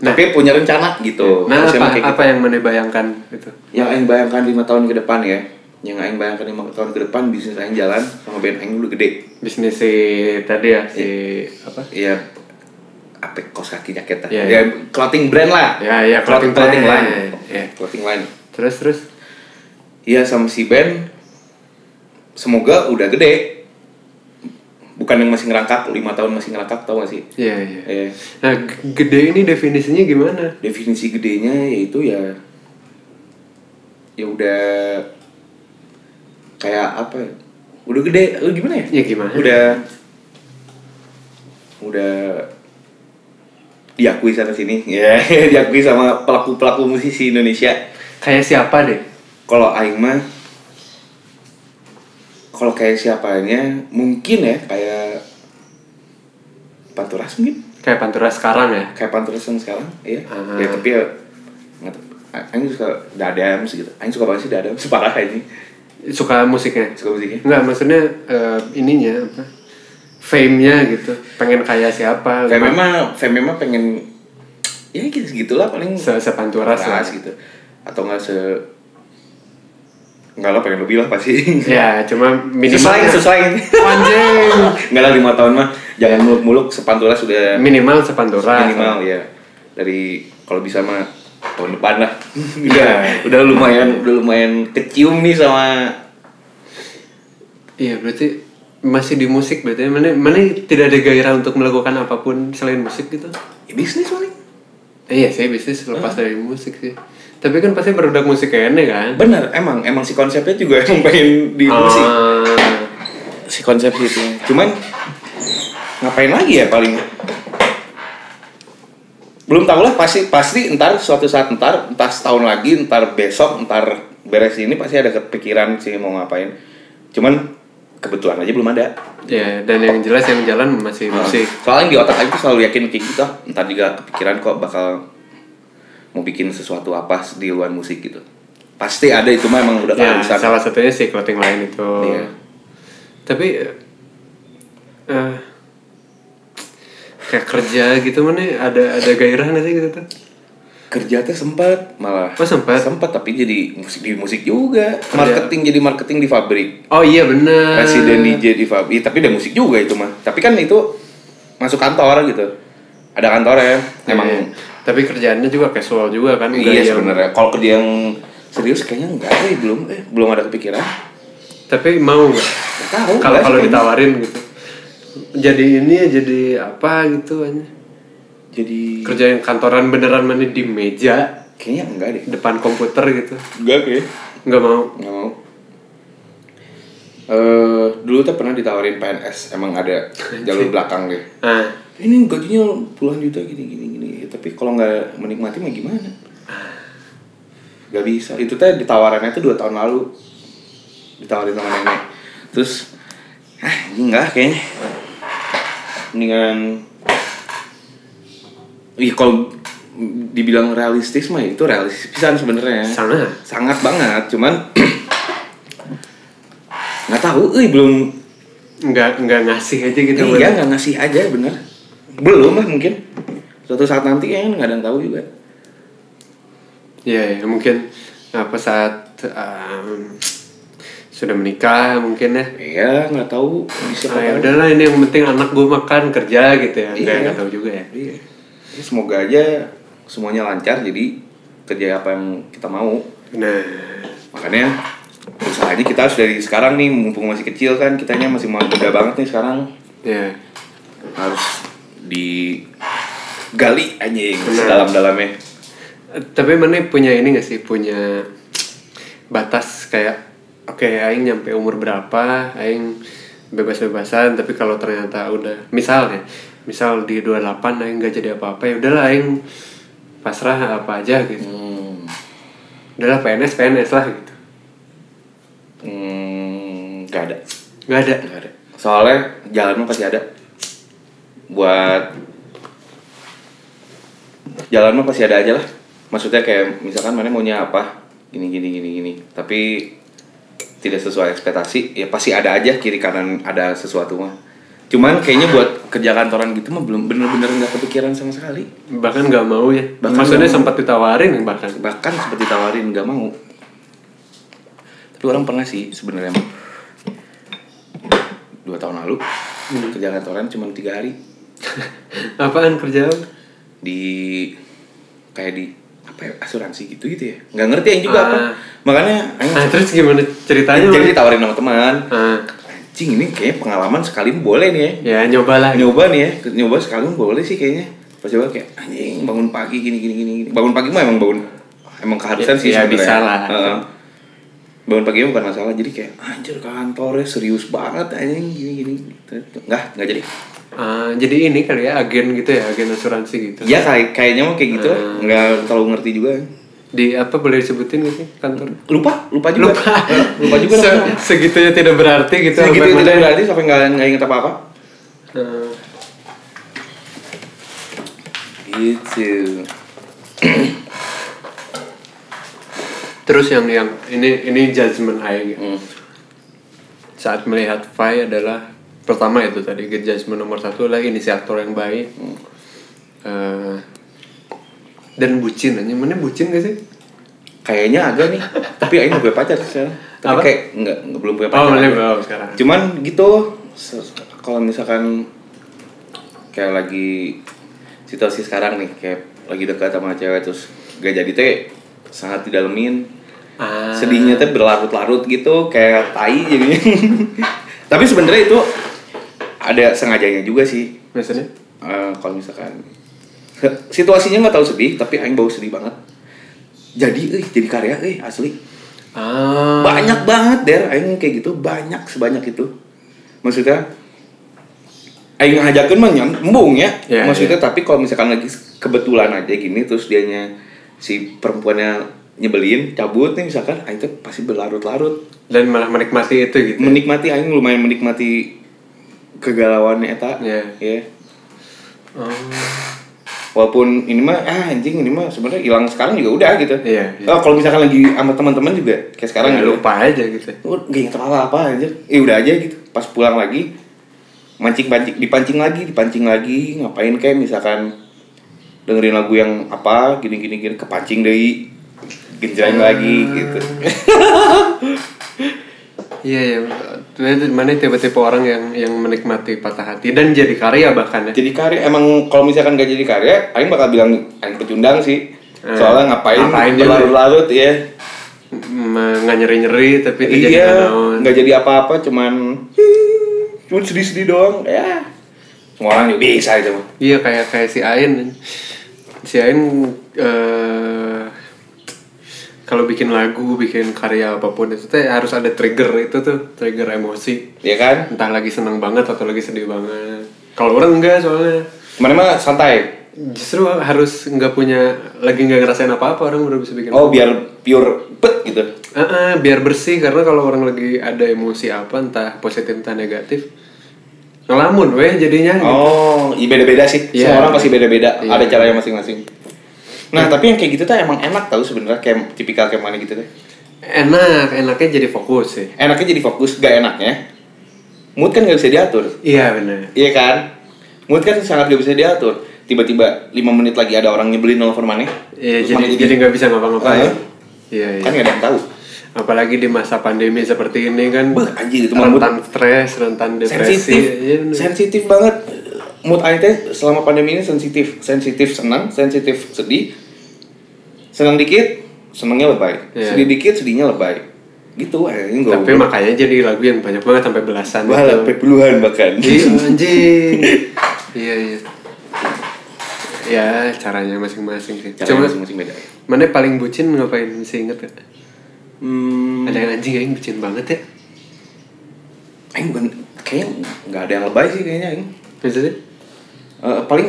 Nah. Tapi punya rencana gitu. Nah, Harusnya apa, kayak apa yang mana bayangkan itu? Yang Aing bayangkan lima tahun ke depan ya. Yang Aing bayangkan lima tahun ke depan bisnis Aing jalan sama band Aing udah gede. Bisnis si tadi ya si apa? Iya apa kos kaki jaket. Iya, ya clothing brand lah. Ya, ya, clothing, clothing clothing line. Iya. Clothing line. Terus terus Iya sama si band semoga udah gede. Bukan yang masih ngerangkak, lima tahun masih ngerangkak tau gak sih? Iya iya. Eh, Nah gede ini definisinya gimana? definisi gedenya yaitu ya ya udah kayak apa ya? Udah gede, eh, gimana ya? Ya gimana? Udah udah diakui sana sini *laughs* ya diakui sama pelaku pelaku musisi Indonesia Kayak siapa deh? kalau Aing mah kalau kayak siapanya mungkin ya kayak Panturas mungkin Kayak Pantura sekarang ya? kayak Panturas yang sekarang iya Ah. ya tapi ya nggak. Aing suka Dadams gitu Aing suka banget sih Dadams *laughs* parah ini Suka musiknya? suka musiknya Enggak, maksudnya eh, ininya apa? Fame-nya gitu. Pengen kayak siapa? Fame mah Fame mah pengen ya gitu gitulah paling se sepanturas lah. Panturas gitu atau nggak se Enggak lah pengen lebih lah pasti Ya, cuma minimal Sesuai, sesuai Anjing. Enggak lah lima tahun mah Jangan muluk-muluk Sepantura sudah Minimal sepanturas. minimal ya Dari kalau bisa mah tahun depan lah udah Iya. *laughs* udah lumayan udah lumayan kecium nih sama Iya, berarti masih di musik berarti mana mana tidak ada gairah untuk melakukan apa pun selain musik gitu. ya, bisnis paling Eh, iya, saya bisnis lepas dari musik sih. Tapi kan pasti produk musik kayaknya kan. bener emang emang si konsepnya juga *laughs* emang pengen di musik Ah, si konsep itu. Cuman ngapain lagi ya paling? Belum tahu lah pasti pasti ntar suatu saat ntar entah setahun lagi ntar besok ntar beres ini pasti ada kepikiran sih mau ngapain. Cuman kebetulan aja belum ada. Ya, dan yang jelas yang jalan masih musik. soalnya di otak aku selalu yakin kayak gitu. Ah, ntar juga kepikiran kok bakal mau bikin sesuatu apa di luar musik gitu pasti ada itu mah emang udah Ya, keharusan salah satunya si clothing line itu. Iya. Tapi eh, eh, kayak kerja gitu mana ada ada gairah sih gitu tuh? kerja teh sempat malah Oh, sempat? sempat tapi jadi musik di musik juga marketing jadi marketing di pabrik Oh iya benar. presiden DJ di pabrik tapi ada musik juga itu mah tapi kan itu masuk kantor gitu ada kantor ya emang Iya. Tapi kerjaannya juga casual juga kan? iya yang- sebenarnya kalau kerja yang serius kayaknya enggak eh belum eh belum ada kepikiran Tapi mau nggak? Nggak tahu Kalau kalau sih, ditawarin gitu. Jadi ini ya jadi apa gitu aja. jadi Kerja yang kantoran beneran mana di meja kayaknya enggak deh depan komputer gitu. enggak kayak Nggak mau. nggak mau eh dulu tuh pernah ditawarin PNS emang ada *laughs* jalur belakang deh Nah, ini gajinya puluhan juta gini gini tapi kalau nggak menikmati mah gimana? Nggak bisa. Itu teh ditawarannya tuh dua tahun lalu. Ditawarin sama nenek. Terus ah enggak kayaknya. Mendingan iya kalau dibilang realistis mah itu realistis pisan sebenarnya. Sana. sangat banget cuman *clears throat* nggak tahu eh belum. Nggak nggak ngasih aja gitu. iya nggak ngasih aja bener. Belum lah mungkin suatu saat nanti kayaknya nggak ada yang tahu juga Iya, ya, mungkin apa saat um, sudah menikah mungkin ya. iya nggak tahu bisa Ah, ya udahlah ini yang penting anak gue makan kerja gitu ya. Nggak Iya. nggak tahu juga ya. iya Ya, semoga aja semuanya lancar jadi kerja apa yang kita mau Nah, makanya usaha aja kita harus dari sekarang nih mumpung masih kecil kan kitanya masih muda banget nih sekarang ya. harus digali anjing Benar. dalam-dalamnya Eh, Tapi mana punya ini gak sih punya batas kayak oke aing nyampe umur berapa aing bebas-bebasan tapi kalau ternyata udah misalnya misal di 28 aing nggak jadi apa-apa ya udahlah aing pasrah apa aja gitu Hmm. udahlah PNS PNS lah gitu Hmm, gak ada. nggak ada Gak ada. Soalnya jalan mah pasti ada. Buat jalan mah pasti ada aja lah. Maksudnya kayak misalkan mana maunya apa, gini gini gini gini. Tapi tidak sesuai ekspektasi, ya pasti ada aja kiri kanan ada sesuatu mah. Cuman kayaknya buat kerja kantoran gitu mah belum bener-bener nggak kepikiran sama sekali. bahkan nggak mau ya Bahkan maksudnya sempat ditawarin bahkan Bahkan seperti tawarin nggak mau. Tapi orang pernah sih sebenarnya dua tahun lalu kerja kantoran cuma tiga hari *laughs* apaan kerjaan di kayak di apa ya, asuransi gitu gitu ya. Nggak ngerti yang juga apa. Ah. makanya nah *laughs* terus gimana ceritanya jadi ditawarin sama teman. Ah, anjing ini kayaknya pengalaman sekali boleh nih ya. Ya nyoba lah. Nyoba nih ya. Nyoba sekali boleh sih kayaknya. Pas coba kayak anjing bangun pagi gini gini gini bangun pagi mah emang bangun emang keharusan Ya- sih ya sebenarnya. bisa lah. Heeh. bangun pagi bukan masalah. Jadi kayak anjir kantornya serius banget anjing gini gini. Nggak nggak jadi Ah, jadi ini kali ya agen gitu ya agen asuransi gitu. Ya kayak kayaknya mah kayak gitu. Hmm. nggak terlalu ngerti juga. Di apa boleh disebutin sih kantor? Lupa lupa juga. Lupa. *laughs* Lupa juga. Se- namanya. segitunya tidak berarti gitu segitu sampai tidak berarti sampai nggak nggak inget apa apa Ah, gitu. Terus yang yang ini ini judgement aing. Hmm. saat melihat Fai adalah pertama itu tadi good judgment nomor satu adalah inisiator yang baik. Eh, dan bucin aja mana bucin gak sih? Kayaknya agak nih. *laughs* Tapi Aing udah punya pacar sekarang. Tapi Apa? kayak nggak nggak belum punya oh pacar. mana belum sekarang. Cuman gitu kalau misalkan kayak lagi situasi sekarang nih kayak lagi dekat sama cewek terus gak jadi teh sangat didalemin. Ah. sedihnya teh berlarut-larut gitu kayak tai jadinya. *laughs* Tapi sebenarnya itu ada sengajanya juga sih. Maksudnya Eh, kalau misalkan situasinya nggak tahu sedih tapi aing bau sedih banget. Jadi eh jadi karya eh asli. Ah. Banyak banget der. Aing kayak gitu banyak sebanyak itu. Maksudnya aing ngajakin mah nyambung ya. Iya, maksudnya tapi kalau misalkan lagi kebetulan aja gini terus dianya si perempuannya nyebelin cabut nih misalkan aing tuh pasti berlarut-larut. Dan malah menikmati itu gitu menikmati aing lumayan menikmati kegalauannya eta ya oh. walaupun ini mah ah anjing ini mah sebenarnya hilang sekarang juga udah gitu Iya, iya. oh kalau misalkan lagi sama teman-teman juga kayak sekarang Ya, gitu lupa aja gitu Oh, gak apa apa aja. Eh udah aja gitu. Pas pulang lagi mancing pancing dipancing lagi, dipancing lagi, ngapain kayak misalkan dengerin lagu yang apa gini gini gini kepancing deh genjreng lagi gitu. *laughs* iya ya mana tipe-tipe orang yang yang menikmati patah hati dan jadi karya bahkan ya jadi karya emang kalau misalkan gak jadi karya, aing bakal bilang aing pecundang sih. Eh, Soalnya ngapain, ngapain berlarut-larut ya. Nggak nyeri-nyeri tapi jadi iya, naon nggak jadi apa-apa, cuman cuman sedih-sedih doang. Ya, semua orang juga bisa itu. Iya kayak kayak si Ain. Si Ain eh kalau bikin lagu, bikin karya apa pun itu teh harus ada trigger itu tuh, trigger emosi. Ya kan? Entah lagi seneng banget atau lagi sedih banget. Kalau orang enggak soalnya Mana mah santai. justru harus nggak punya lagi nggak ngerasain apa-apa orang baru bisa bikin. Oh biar pure pet gitu. Eh, eh, biar bersih karena kalau orang lagi ada emosi apa entah positif entah negatif ngelamun weh jadinya gitu. Oh, iya beda-beda sih. Iya. Semua orang pasti beda-beda. Iya. Ada caranya masing-masing. Nah, tapi yang kayak gitu tuh emang enak tau sebenarnya kayak tipikal kayak mana gitu tuh. enak enaknya jadi fokus sih Enaknya jadi fokus, gak enaknya. Mood kan gak bisa diatur. iya benar Iya kan? Mood kan sangat gak bisa diatur. Tiba-tiba 5 menit lagi ada orang nyebelin nelfon mana? iya jadi jadi nggak bisa ngapa-ngapain iya iya Kan gak ada yang tahu. apalagi di masa pandemi seperti ini kan Beuh, anjir, itu rentan stres rentan depresi sensitif bener. sensitif banget mood aing teh selama pandemi ini sensitif sensitif senang sensitif sedih senang dikit senangnya lebay Iya. sedih dikit sedihnya lebay gitu anjing gue tapi makanya jadi lagu yang banyak banget sampai belasan Wah, itu. sampai puluhan bahkan Iya, anjing *laughs* iya iya ya caranya masing-masing sih Caranya cuma masing-masing beda mana paling bucin ngapain masih inget gak? Hmm, Ada yang anjing aing bucin banget ya. Aing bukan kayaknya nggak ada yang lebay sih kayaknya Aing. Maksudnya? Eh, paling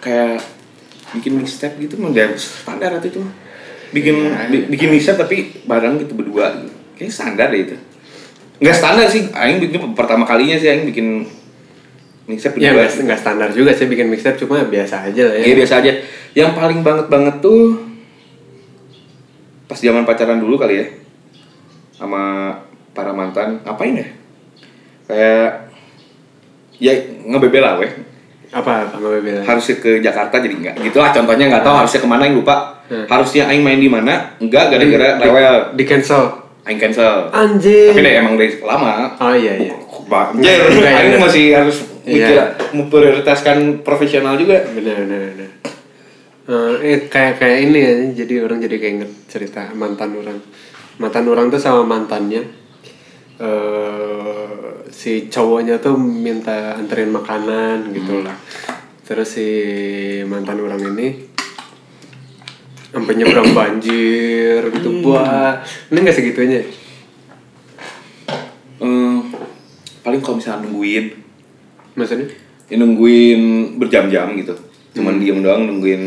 kayak bikin mixtape gitu udah standar itu tuh. Bikin bi- bikin mixtape tapi bareng gitu berdua gitu. Kayaknya standar deh itu. Nggak standar sih, Aing bikin pertama kalinya sih Aing bikin mixtape Ya berdua. nggak nggak standar juga sih bikin mixtape cuma biasa aja lah ya. Iya biasa aja. Yang paling banget banget tuh pas zaman pacaran dulu kali ya sama para mantan ngapain ya? Kayak ya ngebebel lah weh. Apa nggak bebel? Harusnya ke Jakarta jadi enggak. Gitu lah contohnya nggak tahu harusnya ke mana yang lupa. Hmm. Harusnya aing main di mana? Enggak gara-gara rewel. Di cancel. Aing cancel. Anjing. Tapi deh emang dari lama. Oh iya iya. Anjir, Enggak, aing enggak. masih harus mikir Iya. memprioritaskan profesional juga. Benar benar benar. Eh, eh, kayak kayak ini ya, jadi orang jadi kayak inget cerita mantan orang. Mantan orang tuh sama mantannya. Eh si cowoknya tuh minta anterin makanan gitu lah. Terus si mantan orang ini sampai nyebrang banjir gitu buah. Ini nggak segitunya. Eh, paling kalau misalnya nungguin Maksudnya? ya nungguin berjam-jam gitu cuman diem doang nungguin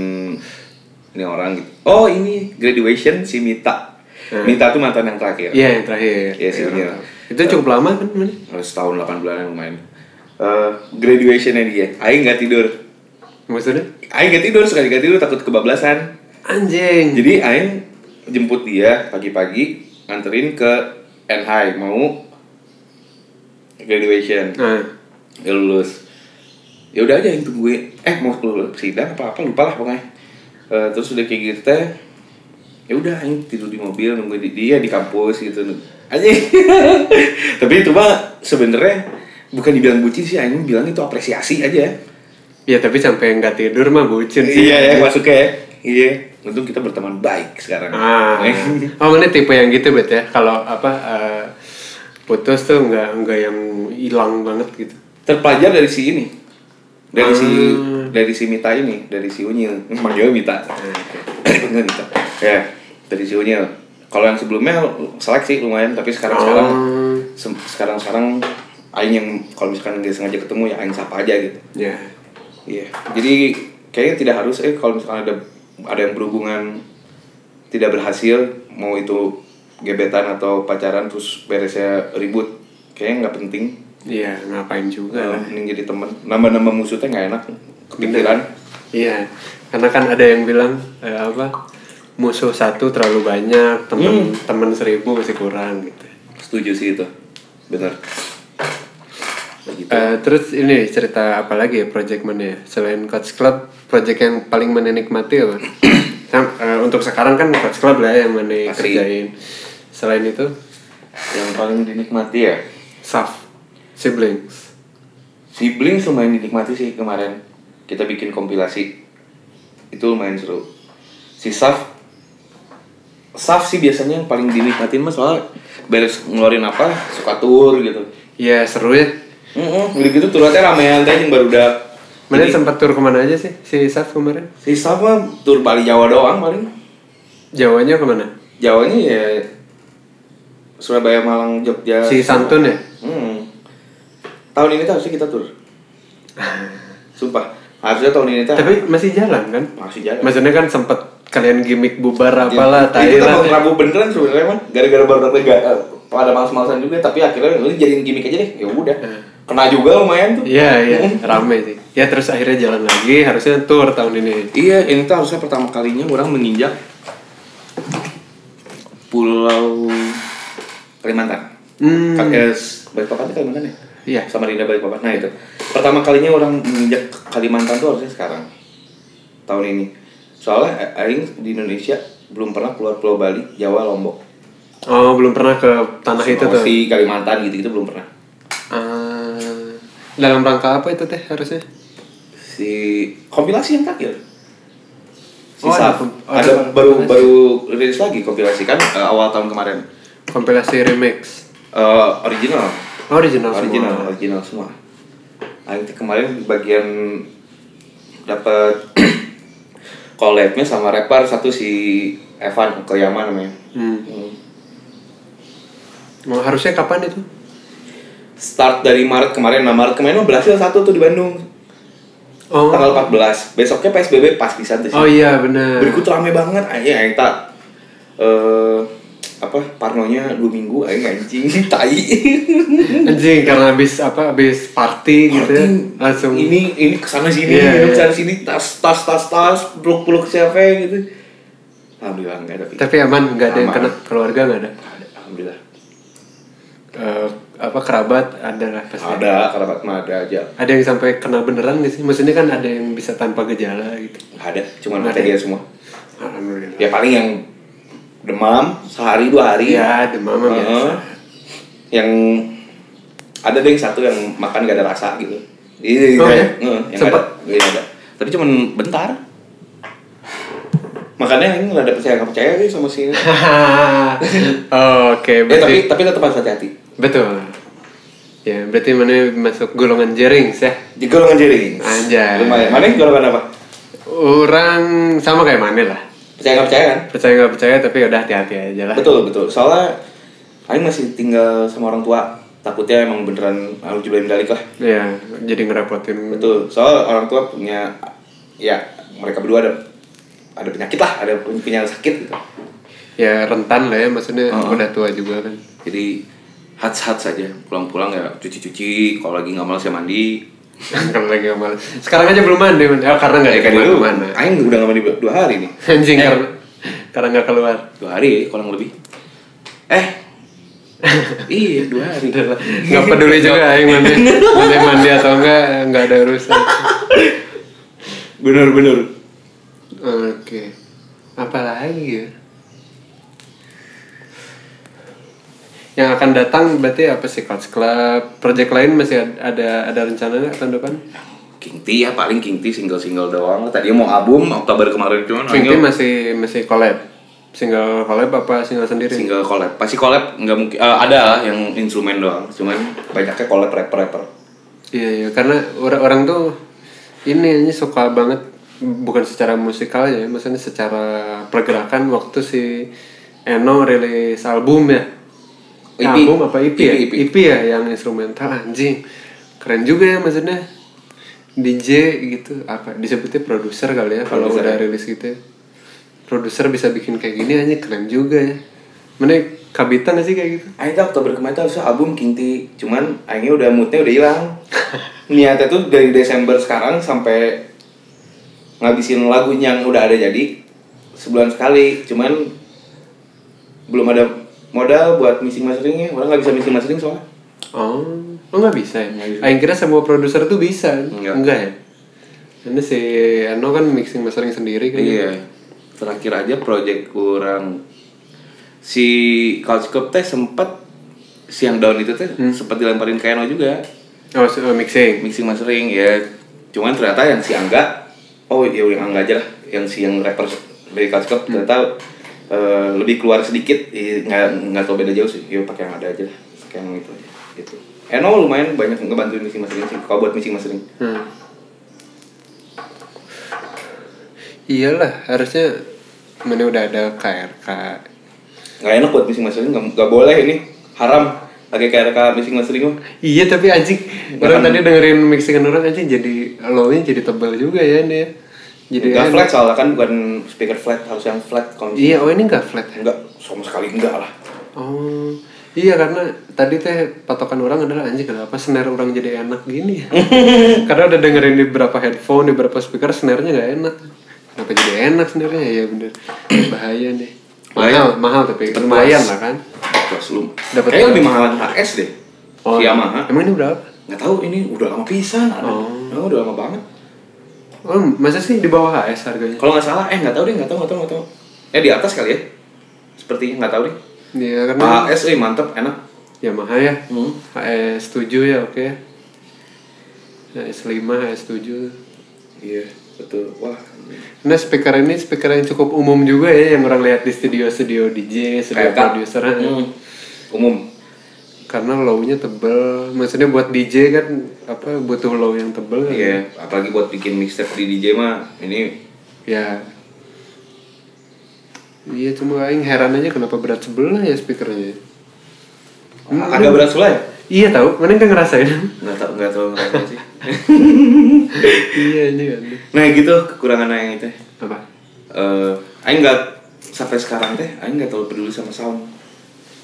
ini orang gitu oh ini graduation si Mita Hmm. Mita tuh mantan yang terakhir Iya yang terakhir. Iya, sih, iya. Itu cukup lama kan? Mana? harus tahun 8 bulan lumayan Eh, graduationnya dia. Aing nggak tidur. Maksudnya? Aing nggak tidur sekali nggak tidur takut kebablasan. Anjing. jadi Aing jemput dia pagi-pagi nganterin ke NHI mau graduation. Ya lulus. Ya udah aja yang tungguin eh mau lulus sidang apa apa lupa lah pokoknya. Eh, terus udah kayak gitu teh ya udah yang tidur di mobil nungguin di dia di kampus gitu aja. *laughs* Tapi itu mah sebenarnya bukan dibilang bucin sih Aing bilang itu apresiasi aja. Ya tapi sampai nggak tidur mah bucin sih. iya ya masuknya ya iya. Untung kita berteman baik sekarang. Ah, oh ini tipe yang gitu bet ya. Kalau apa eh, putus tuh nggak nggak yang hilang banget gitu. terpelajar dari si ini. Dari si Hmm. dari si Mita ini. Dari si Unyil. *laughs* Manggilnya Mita. Panggilnya *coughs* Mita. Ya dari si Unyil kalau yang sebelumnya seleksi lumayan. Tapi sekarang sekarang Oh. sekarang sekarang Aing yang kalau misalkan dia sengaja ketemu ya Aing sapa aja gitu. Ya. iya. Jadi kayaknya tidak harus eh kalau misalkan ada ada yang berhubungan tidak berhasil mau itu gebetan atau pacaran terus beresnya ribut kayaknya nggak penting. Iya, ngapain juga Nah, lah. mending jadi temen nambah-nambah musuhnya nggak enak kepikiran. Iya, karena kan ada yang bilang eh, apa musuh satu terlalu banyak, temen temen seribu masih kurang gitu. setuju sih itu. Benar. Begitu Eh, terus ini cerita apa lagi ya project mana ya? Selain Coach Club, project yang paling mana nikmati apa? *coughs* Eh, untuk sekarang kan Coach Club lah yang mana kerjain. Selain itu, yang paling dinikmati ya? Saf, Siblings. siblings lumayan dinikmati sih kemarin. Kita bikin kompilasi. Itu lumayan seru. Si Saf Saf sih biasanya yang paling dinikmatin mah soalnya beres ngeluarin apa suka tur gitu Iya seru ya. Mm udah gitu turnya ramean teh yang baru udah Mana sempat tur ke mana aja sih si Saf kemarin? si Saf mah tur Bali Jawa doang paling Jawanya ke mana? Jawanya ya Surabaya Malang Jogja Si Santun ya? Hmm. Tahun ini tuh harusnya kita tur. *laughs* Sumpah. Harusnya tahun ini tuh Tapi masih jalan kan? masih jalan. Maksudnya kan sempat kalian gimmick bubar Ya, apalah itu Thailand. kan Rabu beneran sebenarnya man. Gara-gara baru datang ga, eh, pada males-malesan juga tapi akhirnya ini jadiin gimmick aja deh. Ya udah. Kena juga lumayan tuh. Iya iya rame sih. Ya terus akhirnya jalan lagi harusnya tour tahun ini. Iya, ini tuh harusnya pertama kalinya orang menginjak Pulau Kalimantan. Hmm. Kan eh, Balikpapan itu Kalimantan ya? Iya. Samarinda Balikpapan. Nah itu. Pertama kalinya orang menginjak Kalimantan tuh harusnya sekarang. Tahun ini. Soalnya A- Aing di Indonesia belum pernah keluar Pulau Bali, Jawa, Lombok. Oh belum pernah ke tanah itu tuh. Sulawesi, Kalimantan gitu-gitu belum pernah. Ah, dalam rangka apa itu teh harusnya? Si kompilasi yang terakhir. Si Oh, ada Saf. oh, ada, ada baru kompilasi. baru rilis lagi kompilasi kan eh, awal tahun kemarin. Kompilasi remix. Eh, original. Original, original, semua. original semua. Aing kemarin bagian dapat *clears throat* collabnya sama rapper satu si Evan Koyama namanya. Hmm. Hmm. Mau harusnya kapan itu? Start dari Maret kemarin, nah Maret kemarin mah berhasil satu tuh di Bandung. Oh. Tanggal 14. Besoknya PSBB pas bisa tuh. Oh iya benar. Berikut rame banget, aja yang tak eh apa parnonya dua minggu aing anjing *laughs* tai Anjing karena habis apa habis party gitu ya. Party, Langsung ini ini ke sana sini Iya, minum iya. sana sini tas tas tas tas peluk peluk siapa gitu alhamdulillah nggak ada tapi aman nggak ada yang kena keluarga nggak ada. Ada, alhamdulillah Eh, apa kerabat ada lah pasti. ada kerabat mah ada aja Ada yang sampai kena beneran gak sih? Maksudnya kan ada yang bisa tanpa gejala gitu. nggak ada cuman ada ada. dia semua Alhamdulillah. ya paling yang demam sehari dua hari Iya, demam mah biasa. Yang ada deh satu yang makan gak ada rasa gitu iya Oh, ya? Yang Sempet? ada iya ada tapi cuman bentar makanya ini nggak ada percaya nggak percaya sih sama si ini Oh, *laughs* Oke, ya berarti tapi tapi tetap harus hati-hati betul. Ya, berarti mana masuk golongan jaring ya? di golongan jaring Anjay. lumayan mana golongan apa Orang sama kayak mana lah. Percaya nggak percaya kan Percaya nggak percaya tapi udah hati-hati aja lah. betul betul soalnya Aing masih tinggal sama orang tua takutnya emang beneran harus jubilin dalik lah Iya, jadi ngerepotin. betul soal orang tua punya ya mereka berdua ada ada penyakit lah ada punya sakit gitu Ya rentan lah ya, maksudnya Oh. udah tua juga kan. jadi hats hats saja pulang-pulang ya cuci-cuci kalau lagi nggak malas ya mandi Kalau lagi nggak malas. Sekarang aja belum mandi, Man. oh, karena nggak ya kan ke mana-mana. Aing udah nggak mandi dua hari nih Anjing Eh. karena karena nggak keluar. dua hari kurang lebih eh iya dua hari Nggak peduli juga yang mandi, mandi mandi atau enggak, nggak ada urusan. bener bener Oke. Apa lagi ya? Yang akan datang berarti apa sih Coach Club? Project lain masih ad- ada ada rencana nggak tahun depan? King T ya paling King T single single doang tadi mau album Oktober kemarin cuman King Aing masih masih collab. Single collab apa single sendiri? single collab pasti collab nggak mungkin eh, ada lah yang instrumen doang cuman banyaknya collab rapper rapper Iya iya karena orang orang tuh ini ini suka banget bukan secara musikal ya, maksudnya secara pergerakan waktu si Eno rilis album ya. Album apa EP, ya? EP. EP ya yang instrumental anjing. Keren juga ya maksudnya. DJ gitu apa disebutnya produser kali ya kalau udah ya. rilis gitu. ya. Produser bisa bikin kayak gini aja keren juga ya. Mana kabitan gak sih kayak gitu? Aing tuh Oktober kemarin tuh harusnya album King T cuman Aingnya udah moodnya udah hilang *laughs* niatnya tuh dari Desember sekarang sampai ngabisin lagu yang udah ada jadi sebulan sekali cuman belum ada modal buat mixing masteringnya orang nggak bisa mixing mastering soalnya Oh, oh nggak bisa ya? Nggak bisa. Aing kira semua produser tuh bisa. Nggak. ya? Ini si Eno kan mixing mastering sendiri kan. iya terakhir aja project kurang si Club teh sempet siang daun itu teh sempat dilemparin ke Eno juga Oh, so- oh, mixing. mixing mastering ya cuman ternyata yang si Angga oh ya yang Angga aja lah yang si yang rapper dari Couch Club ternyata eh, lebih keluar sedikit eh, nggak nggak tau beda jauh sih. Yuk pakai yang ada aja lah. Pakai yang itu aja gitu. Eno lumayan banyak ngebantuin mixing mastering sih kalau buat mixing mastering Hmm. Iyalah, harusnya mana udah ada KRK. nggak enak buat mixing mastering nggak nggak boleh ini. Haram pakai KRK mixing mastering mah. Iya tapi anjing orang tadi dengerin mixingan orang anjing jadi low-nya jadi tebal juga ya ini ya. Jadi nggak flat soalnya kan bukan speaker flat harus yang flat kalau Iya, oh ini enggak flat ya? nggak sama sekali enggak lah Oh, iya karena tadi teh patokan orang adalah anjing kenapa snare orang jadi enak gini ya? *laughs* karena udah dengerin di beberapa headphone, di beberapa speaker snare-nya nggak enak. Kenapa jadi enak snare-nya? Ya bener. *clears throat* Bahaya nih. Mahal, mahal tapi lumayan lah kan. Terus lu Dapat kayaknya lebih mahal HS deh Oh, si Yamaha Emang ini berapa? nggak tahu ini udah lama pisan ada Oh. oh. udah lama banget Oh, masa sih di bawah HS harganya? kalau nggak salah eh nggak tahu deh nggak tahu nggak tahu nggak tahu eh di atas kali ya sepertinya nggak tahu deh Iya karena HS eh mantep enak Yamaha ya. hmm. HS 7 ya, oke. HS 5, HS 7. iya betul wah Nah speaker ini speaker yang cukup umum juga ya yang orang lihat di studio-studio DJ, studio produser. Hmm. umum Karena low-nya tebel. Maksudnya buat DJ kan apa butuh low yang tebel. kan? iya apalagi buat bikin mixtape di DJ mah ini Ya. Iya cuma aing heran aja kenapa berat sebelah ya speakernya. agak berat sulah ya Iya tahu, mana nggak ngerasain? nggak tau nggak tau ngerasain sih iya ini kan. nah gitu kekurangan yang itu Apa? eh Aing nggak sampai sekarang teh Aing nggak terlalu peduli sama sound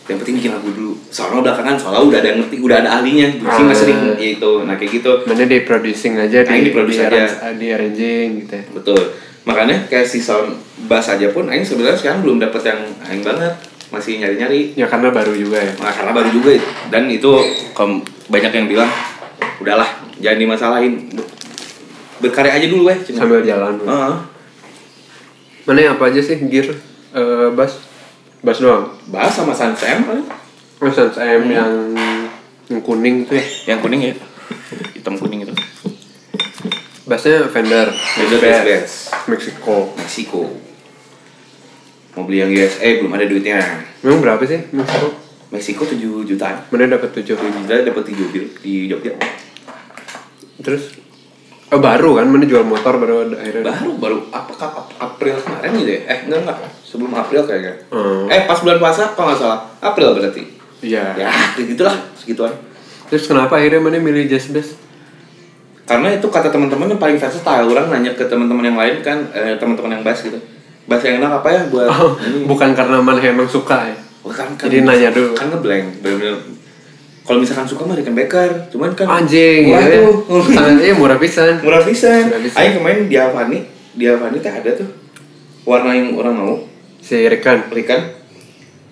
yang penting bikin lagu dulu soalnya belakangan soalnya udah ada yang ngerti udah ada ahlinya mixing Ah. mastering ya itu nah kayak gitu Mana di producing aja di, Aing di produce aja. arrange- di arranging gitu ya. betul makanya kayak si sound bass aja pun Aing sebenarnya sekarang belum dapet yang Aing banget masih nyari nyari Ya karena baru juga ya. nah, karena baru juga dan itu kalau banyak yang bilang udahlah jangan dimasalahin Ber- berkarya aja dulu weh. Sambil jalan. Heeh. Mana yang apa aja sih gear eh, bass? Bass doang. bass sama Sans M paling. Oh, Sans M yang yang kuning tuh ya. yang kuning ya *laughs* hitam kuning itu Bassnya Fender, Fender Bass. Mexico. Meksiko mau beli yang USA belum ada duitnya Memang berapa sih Mexico? Meksiko 7 jutaan Mana dapat tujuh? 7 juta dapat di Jogja di Jogja Terus? Oh baru kan, mana jual motor baru akhirnya. baru baru apa Ap- April kemarin gitu ya eh enggak enggak sebelum April kayaknya Hmm. eh pas bulan puasa kalau nggak salah April berarti Iya. ya kayak gitulah segituan Terus kenapa akhirnya mana milih jazz bass? karena itu kata teman-teman yang paling versatile orang nanya ke teman-teman yang lain kan eh, teman-teman yang bass gitu bass yang enak apa ya buat Oh, ini bukan karena mana emang suka ya. Bukan, kan, Jadi nanya dulu. kan ngeblank bener-bener kalau misalkan suka mah Baker cuman kan Anjing, murah ya. tuh murah pisan. murah pisan. Aing kemarin di Avani di Avani teh ada tuh warna yang orang mau Si Rikan, Rican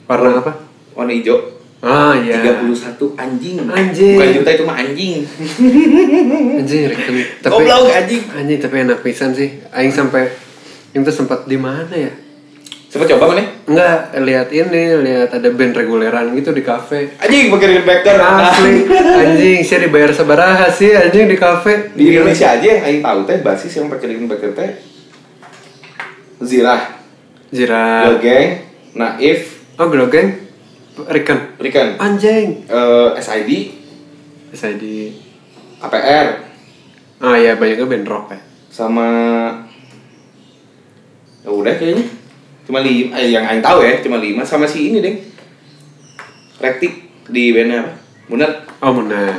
warna apa? warna hijau Ah iya. 31 anjing Anjing. bukan juta itu mah anjing *laughs* Anjing Rikan. Tapi goblok anjing anjing tapi enak pisan sih. Aing sampai yang tuh sempat di mana ya? Coba coba mana? Enggak, lihat ini, lihat ada band reguleran gitu di kafe. Anjing pakai Baker Asli, *laughs* anjing, saya dibayar sabaraha sih anjing di kafe. di Indonesia aja Aing tahu teh basis yang pakai Baker teh Zirah, Jira. Geng, Naif, Oh, Grogeng. Rikan. Rican, Anjing. eh, SID, Saya di APR, Ah ya banyaknya band rock ya. sama ya udah kayaknya cuma lima eh, yang Aing tahu ya cuma lima sama si ini deh Rektik di bandnya apa? Bener. Oh benar.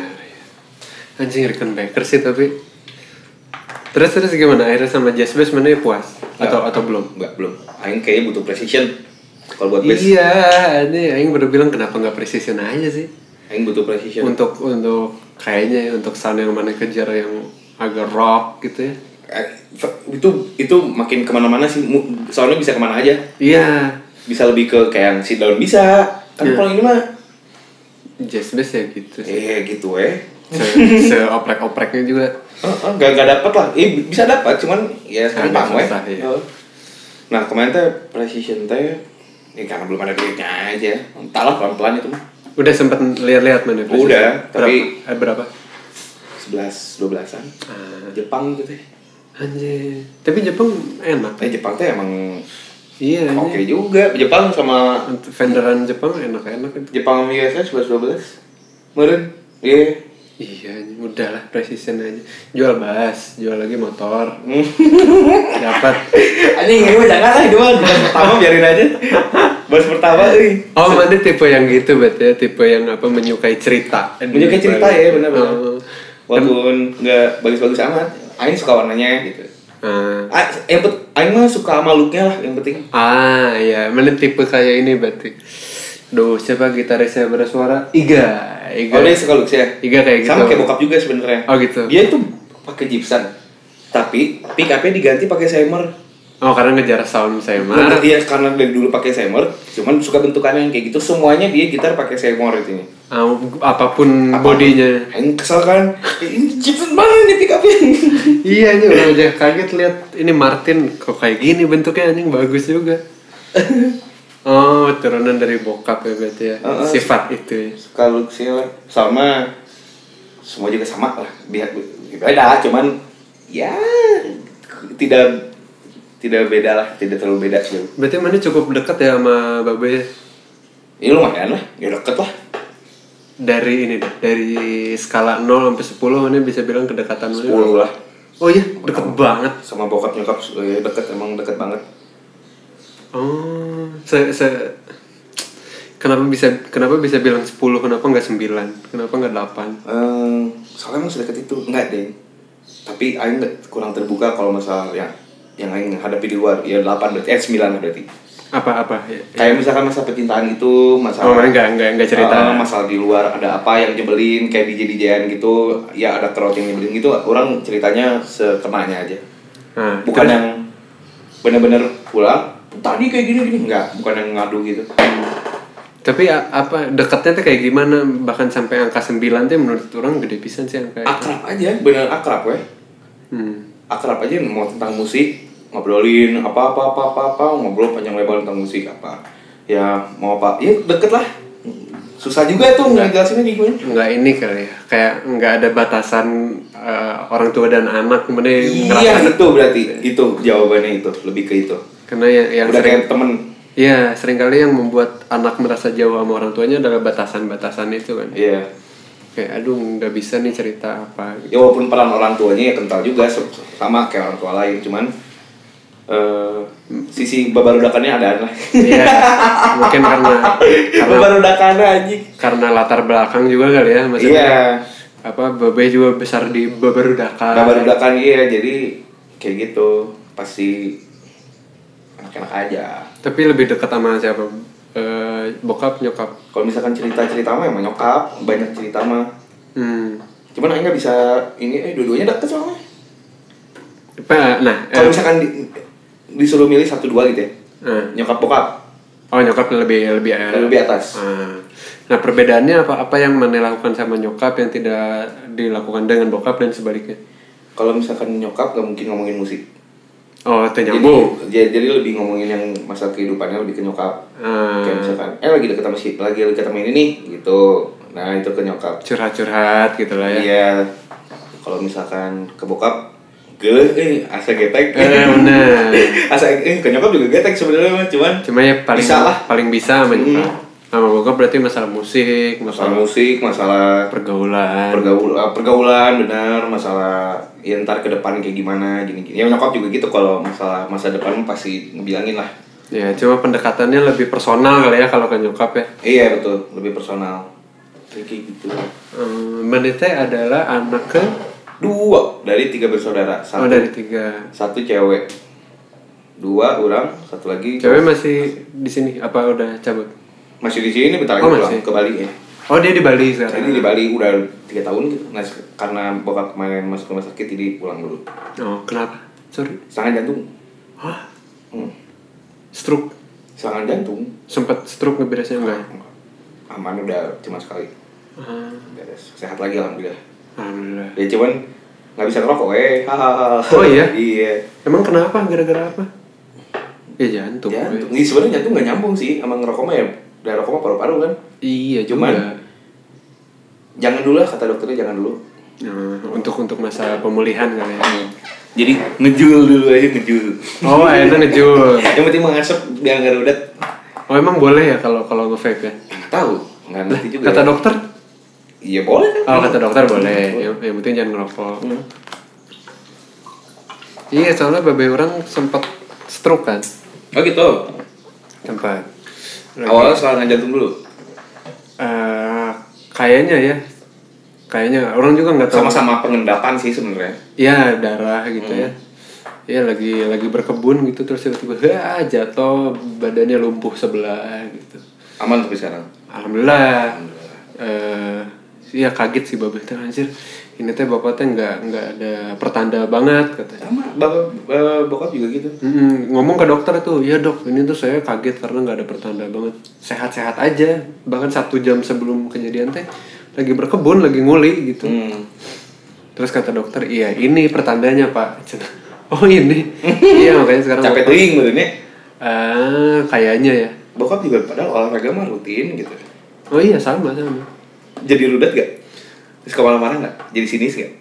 Anjing Rikan Baker sih tapi. Terus terus gimana? Akhirnya sama Jazz Bass mana ya puas? Atau atau belum? Enggak belum. Aing kayaknya butuh precision kalau buat bass. Iya, ini Aing baru bilang kenapa nggak precision aja sih? Aing butuh precision. Untuk untuk kayaknya ya, untuk sound yang mana kejar yang agak rock gitu ya. Eh, itu itu makin ke mana-mana sih soalnya bisa ke mana aja Iya, bisa lebih ke kayak yang si daun bisa kan Iya. kalau ini mah jazz bass ya gitu sih. eh gitu eh Se, se oprek-opreknya juga. Oh, oh, gak, gak dapet lah, eh bisa dapat, cuman ya sekarang pang weh. iya. Oh. Nah kemarin teh precision teh, ya karena belum ada duitnya aja, entahlah pelan-pelan itu mah. Udah sempet lihat-lihat mana? Udah, tapi- berapa? Eh, berapa? Sebelas, dua belasan. Ah, Jepang gitu teh. Anjir. Tapi Jepang enak. Eh Jepang teh emang Iya, oke anjir. juga. Jepang sama vendoran Jepang enak-enak itu. Jepang USA sebelas dua belas. Meren, iya. Iya, anjing. udah lah precision aja. Jual bass, jual lagi motor. Dapat. *laughs* Anjing ini mah jangan lah, mah bahas pertama biarin aja. Bahas pertama, euy. Oh, mana tipe yang gitu berarti ya, tipe yang apa menyukai cerita. Menyukai cerita ya, benar-benar. Oh. Walaupun nggak bagus-bagus amat, Aing suka warnanya gitu. Ah. Ah, yang Aing mah suka sama looknya lah yang penting. Ah, iya, mana tipe kayak ini berarti. Duh, siapa gitaris saya bersuara? Iga, Iga. Oh dia suka looks ya? Iga kayak gitu. Sama kayak bokap juga sebenarnya. Oh, gitu. Dia itu pakai Gibson, tapi pick up-nya diganti pakai Seymour. Oh, karena ngejar sound marah. dia karena dari dulu pakai Seymour, cuman suka bentukannya yang kayak gitu. Semuanya dia gitar pakai Seymour itu. Ah, apa pun bodinya. Aing kesel kan, *laughs* ini Gibson mana nih pick up-nya? *laughs* iya, ini orang aja kaget lihat ini Martin kok kayak gini bentuknya anjing bagus juga. *laughs* oh, turunan dari bokap ya berarti ya. Heeh. Sifat itu ya. suka looksnya lah. sama semua juga sama lah biar beda cuman ya tidak tidak beda lah tidak terlalu beda sih Berarti mana cukup dekat ya sama Babe ini lumayan lah ya deket lah dari ini deh, dari skala 0 sampai 10 mana bisa bilang kedekatan mana? 10 lah Oh iya, deket banget. sama bokap nyokap ya deket emang deket banget Oh, se, se Kenapa bisa kenapa bisa bilang 10 kenapa nggak 9? Kenapa nggak 8? Eh, soalnya emang sedekat itu enggak deh tapi Aing kurang terbuka kalau masalah yang yang Aing hadapi di luar ya 8 berarti eh 9 lah berarti Apa apa? Ya, kayak misalkan masa percintaan itu Oh, masalah enggak enggak enggak cerita. Eh, masalah di luar ada apa yang nyebelin kayak DJ DJan gitu ya ada kerot yang nyebelin gitu orang ceritanya sekenanya aja Nah, bukan terus- yang bener-bener pulang tadi kayak gini gini enggak bukan yang ngadu gitu Tapi apa dekatnya tuh kayak gimana? Bahkan sampai angka 9 tuh menurut orang gede pisan sih angka itu. akrab aja bener akrab weh Hmm. akrab aja mau tentang musik ngobrolin apa apa apa apa apa ngobrol panjang lebar tentang musik apa. Ya mau apa ya deket lah. Susah juga tuh ngejelasinnya gimana. Enggak ini kali ya. Kayak enggak ada batasan eh, orang tua dan anak kemudian iya itu berarti. Itu jawabannya itu. Lebih ke itu. Karena yang, yang udah sering kayak temen. Iya, sering kali yang membuat anak merasa jauh sama orang tuanya adalah batasan-batasan itu kan. iya. Kayak aduh nggak bisa nih cerita apa. Gitu. ya walaupun peran orang tuanya ya kental juga sama kayak orang tua lain. Cuman eh sisi babarudakannya ada lah Iya, mungkin karena *laughs* karena babarudakannya anjing karena latar belakang juga kali ya maksudnya. iya Apa Babe juga besar di Babarudakan. babarudakan iya jadi kayak gitu pasti enak-enak aja Tapi lebih dekat sama siapa? Eh, bokap nyokap. kalau misalkan cerita-cerita mah emang nyokap banyak cerita mah Hmm. cuman Aing nggak bisa ini eh dua-duanya deket soalnya nah, eh, kalau misalkan di- disuruh milih satu dua gitu ya? Eh, nyokap bokap? Oh nyokap lebih lebih lebih atas. Ah. Nah perbedaannya apa apa yang mana lakukan sama nyokap yang tidak dilakukan dengan bokap dan sebaliknya? kalau misalkan nyokap gak mungkin ngomongin musik. Oh itu jadi, jadi jadi lebih ngomongin yang masa kehidupannya lebih ke nyokap. Ah, kayak misalkan eh lagi deket sama si lagi deket sama ini nih gitu. Nah itu ke nyokap. Curhat-curhat gitu lah ya. iya. Kalau misalkan ke bokap Gele, eh, asa getek. Eh bener. *laughs* asa eh, ke nyokap juga getek sebenarnya mah, cuman Cuma ya paling Bisa lah. paling bisa sama Hmm. bokap berarti masalah musik, masalah masalah musik, masalah pergaulan. pergaulan, pergaulan benar, masalah ya ntar ke depan kayak gimana, gini-gini. Ya nyokap juga gitu kalau masalah masa depan pasti ngebilangin lah. Ya cuma pendekatannya lebih personal kali ya kalau ke nyokap ya. Iya betul, lebih personal. Kayak gitu. Hmm, Menite adalah anak ke Dua dari tiga bersaudara, satu oh dari tiga. satu cewek, dua orang, satu lagi Cewek masih di sini apa udah cabut? masih di sini bentar lagi Oh, pulang masih. ke Bali ya. Oh dia di Bali sekarang. Jadi di Bali udah tiga tahun gitu. Nah, karena bokap kemarin masuk rumah sakit jadi pulang dulu. Oh kenapa? Sorry. Serangan jantung. Hah? Hmm. Stroke? Serangan jantung. Sempat stroke ngeberesnya enggak? Aman udah cuma sekali. Ah, Beres. Sehat lagi alhamdulillah. Alhamdulillah. Ya cuman nggak bisa ngerokok eh. Hahaha. *laughs* Oh, iya? iya. Emang kenapa? Gara-gara apa? Ya jantung. Jantung. Ini sebenarnya jantung nggak nyambung sih sama ngerokok mah ya. Dari rokok mah paru-paru kan. Iya Cuman- juga. Jangan dulu lah kata dokternya jangan dulu. Nah, untuk untuk masa pemulihan kali ya. Jadi ngejul dulu aja ngejul. Oh, enak ngejul. *laughs* Yang penting mengasap biar nggak rudet. Oh, emang boleh ya kalau kalau nge-vape ya? Tahu, nggak ngerti juga. kata dokter? Iya boleh kan. Oh, kata dokter boleh. Yang, yang penting jangan ngerokok. Hmm. Iya, soalnya babe orang sempat stroke kan. Oh gitu. Tempat. Lagi- Awalnya serangan jantung dulu. Eh, kayaknya ya. Kayaknya orang juga nggak tahu. Sama-sama pengendapan sih sebenarnya. Iya darah gitu Hmm. ya. Iya lagi lagi berkebun gitu terus tiba-tiba "Wah, jatuh badannya lumpuh sebelah gitu. Aman tapi sekarang. Alhamdulillah. Eh, iya kaget sih babe teh anjir. Ini teh bapak teh nggak nggak ada pertanda banget katanya. Sama bapak bokap juga gitu. Mm-mm, ngomong ke dokter tuh, ya dok, ini tuh saya kaget karena nggak ada pertanda banget. Sehat-sehat aja, bahkan satu jam sebelum kejadian teh lagi berkebun, lagi nguli gitu. Hmm. Terus kata dokter, iya ini pertandanya pak. *laughs* Oh ini, *laughs* iya makanya sekarang. Capek teuing benernya. Ah, kayaknya ya. Bokap juga padahal olahraga mah rutin gitu. Oh iya sama sama. Jadi rudet gak? Terus ke mana-mana gak? Jadi sinis gak?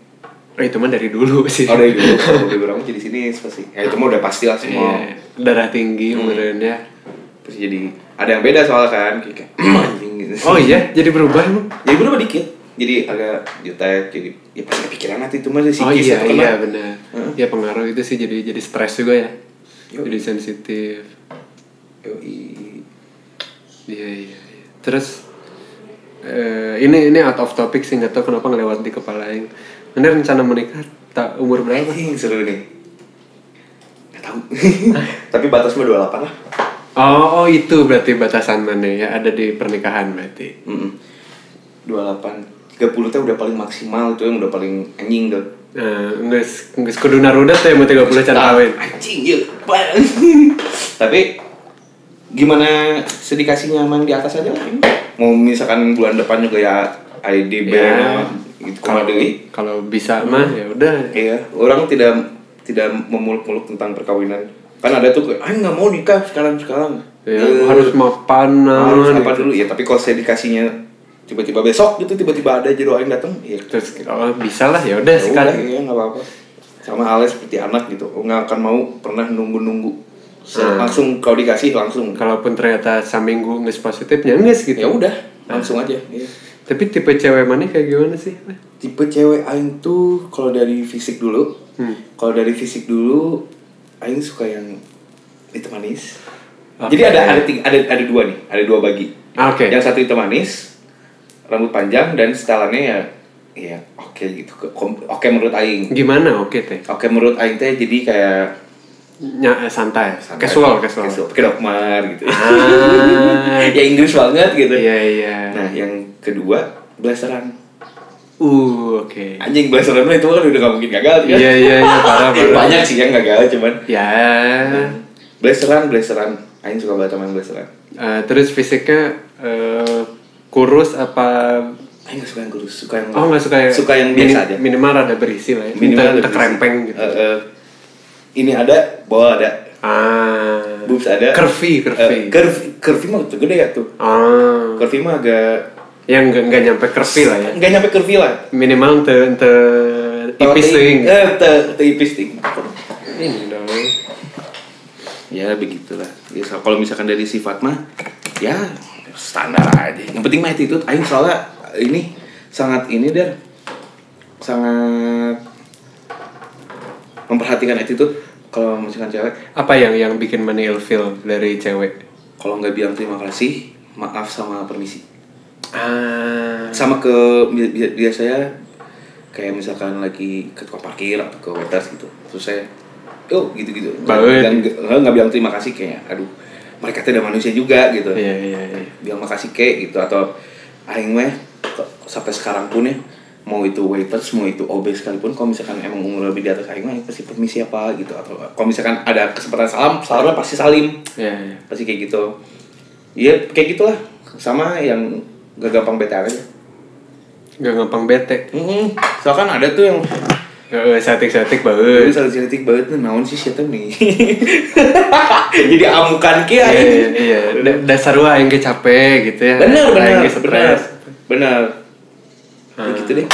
Oh itu mah dari dulu sih. Oh dari dulu, *laughs* kalau dari orang jadi sinis pasti. Ya itu mah udah pasti lah semua. Iya, darah tinggi Hmm. ya. Terus jadi ada yang beda soalnya kan, kayak *clears throat* anjing gitu. Oh iya, jadi berubah emang. Jadi berubah dikit. Jadi agak jutek, jadi ya pasti kepikiran nanti itu mah psikis Oh iya kan. iya benar. Ya pengaruh itu sih jadi jadi stres juga ya. Yo. Jadi sensitif. Yoi. Iya iya. iya. terus eh, ini ini out of topic sih nggak tahu kenapa ngelewat di kepala yang Anda rencana menikah tak umur berapa Anjing seru nih. Gak tahu. *laughs* Tapi batas gue 28 lah. oh, oh itu berarti batasan mana ya ada di pernikahan berarti Mm 28 30 teh udah paling maksimal itu yang udah paling anjing tuh. Nah, nggak nggak kudu naruda teh mau 30 can kawin Anjing ya. *laughs* Tapi gimana sedikasih nyaman di atas aja lah. Mau misalkan bulan depan juga ya ID Ya. band gitu kalau deui. kalau bisa mah ya udah Iya, orang tidak tidak memuluk-muluk tentang perkawinan. Kan ada tuh kayak, ah nggak mau nikah sekarang sekarang. ya, Eh, harus mapan harus apa gitu. dulu ya. Tapi kalau saya dikasihnya tiba-tiba besok gitu tiba-tiba ada jodoh yang datang, ya terus kalau bisa lah ya udah Ya sekali ya nggak apa-apa. Sama halnya seperti anak gitu, nggak akan mau pernah nunggu-nunggu. Hmm. Langsung kalau dikasih langsung. kalaupun ternyata saminggu nggak positifnya nggak gitu Ya udah, langsung aja. Iya. tapi tipe cewek mana kayak gimana sih Tipe cewek aing tuh kalau dari fisik dulu, Hmm. kalau dari fisik dulu, aing suka yang itu manis. Oke. Jadi ada ada tiga, ada ada dua nih, ada dua bagi. Oke Yang satu itu manis, rambut panjang dan setelannya ya, ya oke gitu. Ke- kom- Oke menurut aing. gimana oke teh Oke menurut aing teh jadi kayak Nya, eh, santai. santai. casual casual Pakai dokmar gitu. ah *laughs* ya Inggris banget gitu. iya iya Nah, yang kedua blasteran. uh oke Anjing blasteran itu kan udah gak mungkin gagal kan. iya iya iya parah *laughs* parah Banyak sih yang gagal cuman ya blasteran blasteran. Aing suka banget sama blasteran. Eh, terus fisiknya eh, kurus apa Aing gak suka yang kurus, suka yang oh nggak suka yang suka yang biasa aja. minimal ada berisi lah ya Minimal ada berisi. gitu Eh, eh, ini ada, bawah ada, ah boobs ada. curvy curvy Eh, curvy, curvy mah tuh gede ya tuh. ah Curvy mah agak yang nggak nggak nyampe curvy lah ya Nggak nyampe curvy lah. minimal te te tipis ting Eh, te, te ipis ting. ini dong Ya begitulah. Ya, kalau misalkan dari sifat mah, ya standar aja. Yang penting mah attitude. Aing soalnya ini sangat ini der, sangat memperhatikan attitude kalau misalkan cewek. apa yang yang bikin mana feel dari cewek Kalau nggak bilang terima kasih, maaf sama permisi. ah Sama ke bi- bi- biasanya kayak misalkan lagi ke tukang parkir atau ke waiters gitu. Terus saya, oh Banget. bilang, nggak nggak bilang terima kasih kayaknya. Aduh, mereka udah manusia juga gitu. iya iya iya bilang makasih kek gitu atau aing mah sampai sekarang pun ya mau itu waiters mau itu OB sekalipun kalau misalkan emang umur lebih di atas aing mah aing pasti permisi apa gitu atau kalau misalkan ada kesempatan salam salamnya pasti salim. Iya iya. Pasti kayak gitu. Iya kayak gitulah. Sama yang gak gampang bete aja. Nggak gampang bete. Mm soalnya kan ada tuh yang Eh, setik-setik Gue banget. Salah seletik banget tuh naon sih siapa nih? *laughs* Jadi amukan iya aing iya, iya. Da- dasar wah yang capek gitu ya. Bener bener ge bener. Stres bener Hmm. gitu deh.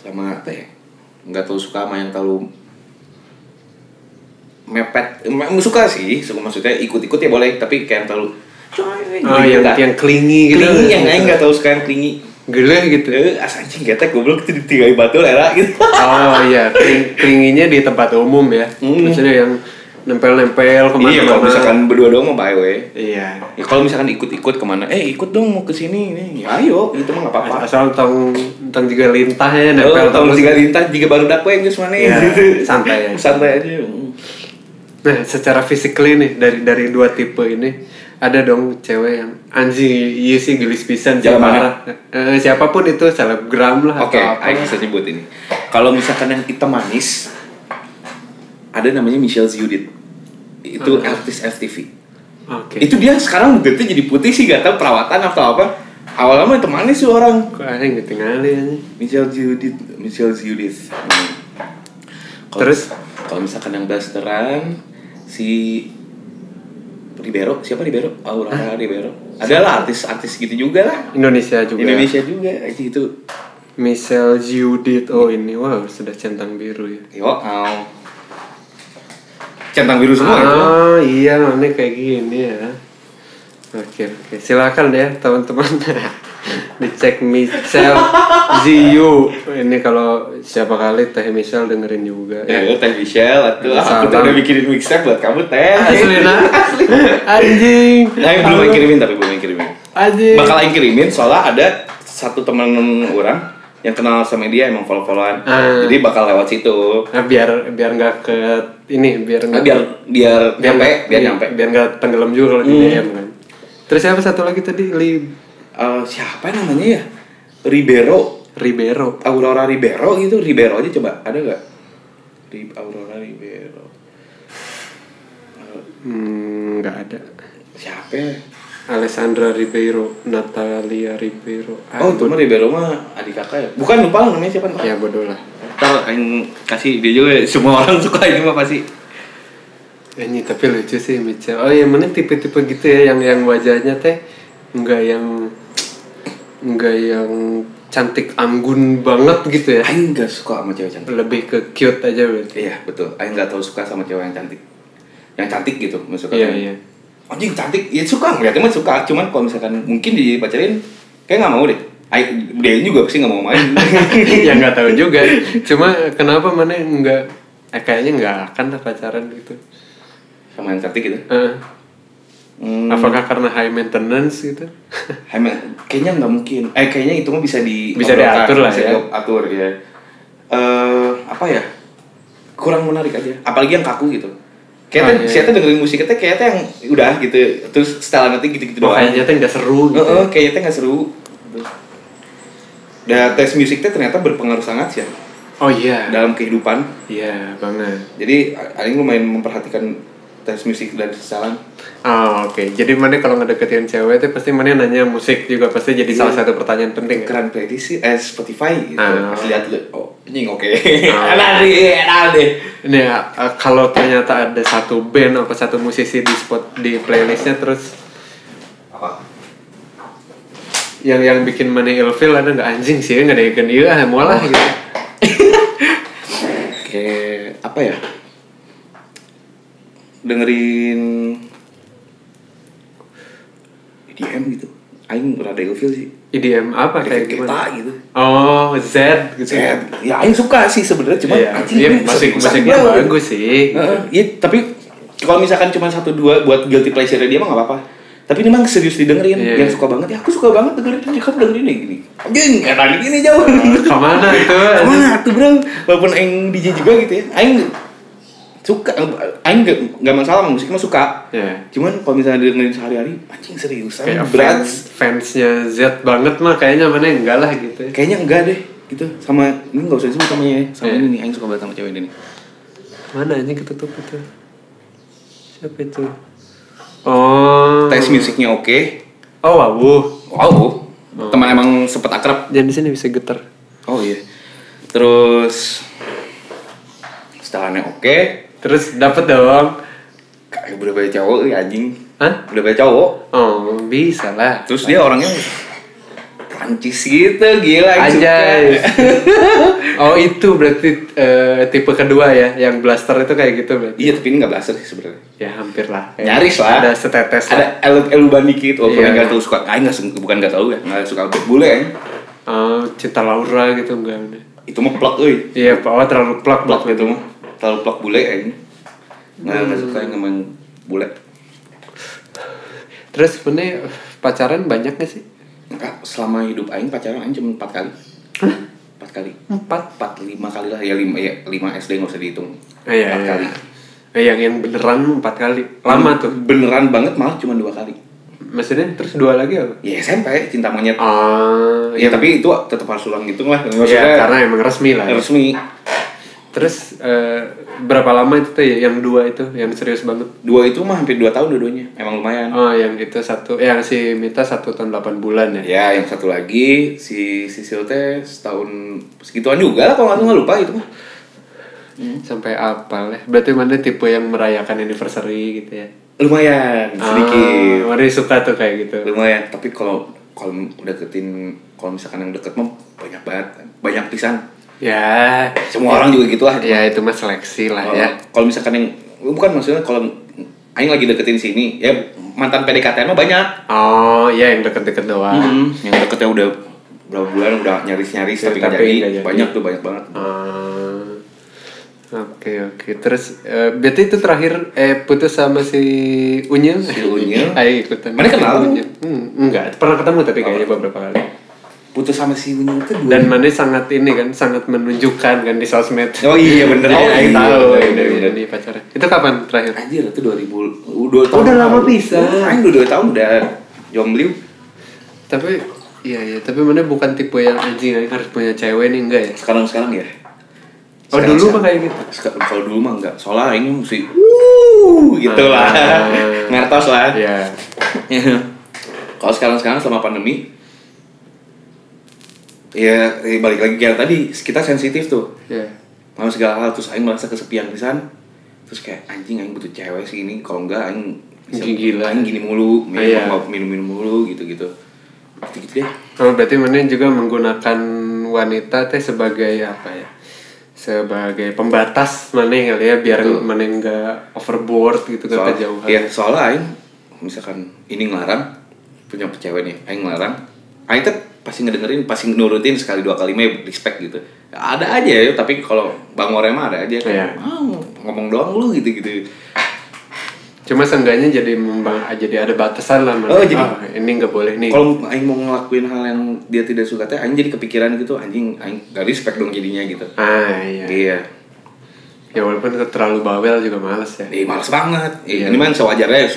Sama apa ya? Nggak terlalu suka sama yang terlalu mepet. Suka sih suka maksudnya ikut-ikut ya boleh tapi kayak yang terlalu oh yang yang clingy gitu. Klingi yang lain nggak tahu suka yang klingi. Gele gitu. Eh asa anjing getek goblok itu ditinggalin batu era gitu. Oh iya kling klinginya di tempat umum ya. Hmm. maksudnya yang nempel-nempel ke mana-mana iya kalau misalkan berdua doang mah bye iya ya kalau misalkan ikut-ikut ke mana eh ikut dong mau ke sini nih ya ayo itu mah nggak apa-apa asal tong tong juga lintah ya Oh, nempel tahun terus. tiga lintah jika baru dakwa yang mana Iya, *laughs* santai aja. santai aja Nah, secara physically nih dari dari dua tipe ini ada dong cewek yang anjing iya sih gelis pisan siapa mana? Eh, siapa pun itu selebgram lah Oke, atau apa. Aing bisa nyebut ini. Kalau misalkan yang hitam manis, ada namanya Michelle Judith. Itu Ah. artis FTV. Oke. Itu dia sekarang ganti jadi putih sih, gak tau perawatan atau apa. Awalnya mah manis sih orang. Kok anjing ketinggalan ya? Michelle Judith, Michelle Judith. Hmm. Kalau- Terus? kalau misalkan yang blasteran si Ribero, siapa Ribero? Aurora Ribero. Adalah artis-artis gitu juga lah. Indonesia juga. Indonesia juga itu. Michelle Judith. Oh ini wow sudah centang biru ya. Yo, au. Centang biru semua itu. Ah iya ini kayak gini ya. Oke oke silakan ya teman-teman. *laughs* dicek Michelle Ziyu ini kalau siapa kali Teh Michelle dengerin juga Ya, ya Teh Michelle atuh aku tuh udah bikinin mixtape buat kamu Teh. asli nah *laughs* anjing Nah, yang belum yang kirimin tapi belum yang kirimin. anjing Bakal yang kirimin soalnya ada satu teman orang yang kenal sama dia emang follow-followan. Ah. Jadi bakal lewat situ. Nah, biar biar nggak ke ini biar Nah, nggak biar biar biar nyampe, nggak- biar nyampe. biar nggak tenggelam juga kalau di Hmm. DM kan terus siapa satu lagi tadi Li Eh, siapa namanya ya? Ribeiro, Ribeiro Aurora Ribeiro gitu. Ribeiro aja coba, ada nggak? Ri- Aurora Ribeiro. Hmm, nggak ada Siapa ya? Alessandra Ribeiro Natalia Ribeiro Ah, Oh, itu mah Ribeiro mah adik kakak ya? Bukan, lupa lah namanya siapa ntar. ya bodoh lah Ntar yang kasih dia juga semua orang *laughs* suka ini mah pasti. ini tapi lucu sih Michelle oh ya mana tipe-tipe gitu ya yang yang wajahnya teh nggak yang nggak yang cantik anggun banget gitu ya Aing gak suka sama cewek cantik. lebih ke cute aja berarti Iya betul. Aing gak tau suka sama cewek yang cantik. Yang cantik gitu, suka. iya iya Anjing cantik, ya suka ngeliatnya mah suka. Cuman kalau misalkan mungkin dipacarin, kayak nggak mau deh. Aing, dia juga pasti nggak mau main. *laughs* ya nggak tahu juga *laughs* cuma kenapa mana nggak eh, kayaknya nggak akan lah pacaran gitu sama yang cantik gitu. Eh, Hmm, apakah karena high maintenance gitu Emang kayaknya nggak mungkin. Eh kayaknya itu mah bisa di Bisa diatur lah bisa ya. diatur ya. Eh apa ya? Kurang menarik aja. Apalagi yang kaku gitu. Oh, Kayaknya iya. siapa dengerin musiknya teh kayaknya yang udah gitu. Terus style nanti gitu-gitu oh, doang. kayaknya tuh nggak seru gitu Heeh, kayaknya teh nggak seru. Dan tes musik teh ternyata berpengaruh sangat sih ya oh iya dalam kehidupan. iya banget Jadi Aing lumayan memperhatikan tes musik dan sesalan. Oh, oke. Jadi mana kalau ngedeketin cewek itu pasti mana nanya musik juga pasti jadi salah satu pertanyaan penting. ya? Keren playlist sih, eh Spotify gitu. Ah. Pas lihat oh anjing oke. Ah. *laughs* Enak deh, enak deh. Ini ya, eh, kalau ternyata ada satu band atau satu musisi di spot di playlistnya terus Apa? yang yang bikin mana ilfil ada nggak anjing sih nggak ada yang iya mau lah gitu. Kayak apa ya? Dengerin EDM gitu. Aing rada ilfil sih. IDM apa kayak gimana? gitu. Oh Z gitu. Zed. Ya Aing suka sih sebenarnya cuma Iya, anjing iya, seriusan musiknya banget. bagus sih. Heeh, Iya, tapi kalau misalkan cuma satu dua buat guilty pleasure dia mah nggak apa-apa. Tapi ini memang serius didengerin, Iya. yang suka banget ya aku suka banget dengerin ini kamu dengerin ini gini. Anjing, enak gini jauh. Ke mana itu? Ke mana tuh bro? Walaupun Aing DJ juga gitu ya, Aing suka, Aing gak, gak masalah sama musik mah suka. Ya. Cuman kalau misalnya dengerin sehari-hari, anjing seriusan Kayak berat. fans fansnya Z banget mah kayaknya mana enggak lah gitu. ya. Kayaknya enggak deh, gitu. Sama ini nggak usah disebut namanya ya. Sama Iya. ini nih, Aing suka banget sama cewek ini. Mana anjing ketutup itu? Siapa itu? Oh. Tes musiknya oke. Oh, wow. Wow, teman emang sempet akrab. Jangan di sini bisa getar. Oh iya. Terus setelannya oke. Terus dapat dong. Kayak udah banyak cowok ya anjing. Hah? Udah banyak cowok. Oh, bisa lah. Terus dia orangnya Prancis gitu, gila. Anjay. *laughs* oh, itu berarti eh, tipe kedua ya, yang blaster itu kayak gitu berarti. Iya, tapi ini nggak blaster sih sebenarnya. Ya hampir lah. Kayak Nyaris lah. Ada setetes Ada lah. elu dikit, walaupun Iya. nggak terlalu suka. Aing nggak bukan nggak tahu ya, nggak suka bule ya. Oh, cinta Laura gitu enggak. Itu mah plak euy. Iya, Pak. Oh, terlalu Plak plak gitu mah. Terlalu plak bule ya ini. Nggak nggak suka yang emang bule. Terus sebenarnya pacaran banyak gak sih? Enggak, selama hidup Aing pacaran Aing cuma 4 kali. 4 kali. Empat. 4 5 kali lah ya 5 ya 5 SD nggak usah dihitung. Oh, iya, Empat iya. kali. Eh, yang yang beneran empat kali. Lama tuh. Beneran banget malah cuma dua kali. Maksudnya terus dua lagi apa? Ya SMP cinta monyet. Ah, Ya tapi itu tetap harus ulang gitu lah. Iya, Maksudnya karena emang resmi lah. ya. resmi. Terus eh, berapa lama itu tuh ya, yang dua itu yang serius banget? Dua itu mah hampir dua tahun dua-duanya. Emang lumayan. Oh, yang itu satu, yang si Mita satu tahun 8 bulan ya? Ya, yang satu lagi si Sisil teh setahun segituan juga lah kalau nggak lupa itu mah. Sampai apa ya? Berarti mana tipe yang merayakan anniversary gitu ya? Lumayan sedikit. Ah, Mari suka tuh kayak gitu. Lumayan, tapi kalau kalau deketin kalau misalkan yang deket mah banyak banget, banyak pisan. Ya, Semua orang juga gitu lah. ya itu mah seleksi lah Kalau- ya. Kalau misalkan yang bukan maksudnya kalau Aing lagi deketin sini, ya mantan PDKT mah banyak. Oh, ya yang deket-deket doang. Hmm, yang deketnya udah berapa bulan udah nyaris-nyaris Ya, tapi tapi jadi. Banyak tuh banyak banget. Ah, Oke oke terus eh, berarti itu terakhir eh putus sama si Unyil Si Unyil. *laughs* Ayo ikutan Mana kenal? Unyil. Hmm, enggak pernah ketemu tapi kayaknya beberapa kali Putus sama si Unyil itu dua. dan mana sangat ini kan sangat menunjukkan kan di sosmed Oh iya bener. oh, Oh iya, iya, tahu ini, bener, bener. ini pacarnya itu kapan terakhir Anjir itu 2000 udah tahun Udah lama bisa. Oh, Aing udah 2 tahun udah jomblo. tapi iya iya tapi mana bukan tipe yang anjing harus punya cewek nih enggak ya Sekarang-sekarang ya. oh Sekarang- dulu mah sekarang- kayak gitu Sekarang kalau dulu mah enggak. Soalnya ini mesti wuh gitu lah. Ah. Ngertos lah. ya *laughs* kalau sekarang-sekarang selama pandemi ya eh, balik lagi kayak tadi kita sensitif tuh ya sama segala hal terus aing merasa kesepian pisan terus kayak anjing aing butuh cewek sih ini kalau enggak aing bisa gila. aing gini mulu minum Iya. minum minum mulu gitu gitu gitu gitu deh Oh, berarti mana juga menggunakan wanita teh sebagai apa ya? Sebagai pembatas mana kali ya biar Betul. mana enggak overboard gitu ke Soal- kejauhan. iya soalnya aing misalkan ini ngelarang punya cewek nih aing ngelarang aing tuh pasti ngedengerin pasti nurutin sekali dua kali mah respect gitu ada aja ya tapi kalau bang Orem mah ada aja Iya. kayak ah, ngomong doang lu gitu gitu Cuma seenggaknya jadi membang jadi ada batasan lah. Oh, jadi- Ah, ini nggak boleh nih. kalau aing mau ngelakuin hal yang dia tidak suka teh aing jadi kepikiran gitu anjing aing gak respect dong jadinya gitu Ah iya. iya Ya walaupun terlalu bawel juga males ya. eh males banget Eh, Iya. ini mah sewajarnya ya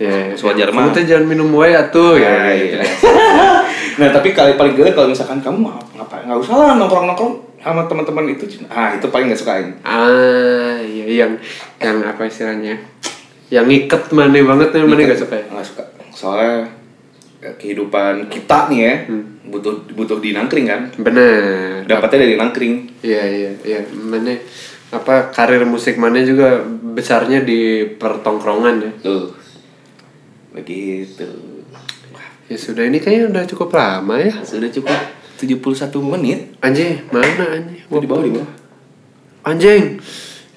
Ya, sewajar Kamu mah tuh jangan minum wae atuh ya. Ah, gitu. *laughs* nah tapi kali paling gede kalau misalkan kamu ngap- ngapain nggak usah lah nongkrong nongkrong sama teman-teman itu ah itu paling nggak suka aing Ah, iya yang yang apa istilahnya? Yang ngiket mana banget nih mana nggak suka ya? nggak suka soalnya eh, kehidupan kita nih ya Hmm. butuh butuh di nangkring kan Bener. dapatnya dari nangkring Iya iya iya. Mana apa karir musik mana juga besarnya di pertongkrongan ya. tuh begitu Ya sudah ini kayaknya udah cukup lama ya. sudah cukup 71 menit Anjing, mana anjing? Itu di bawah di bawah Anjing.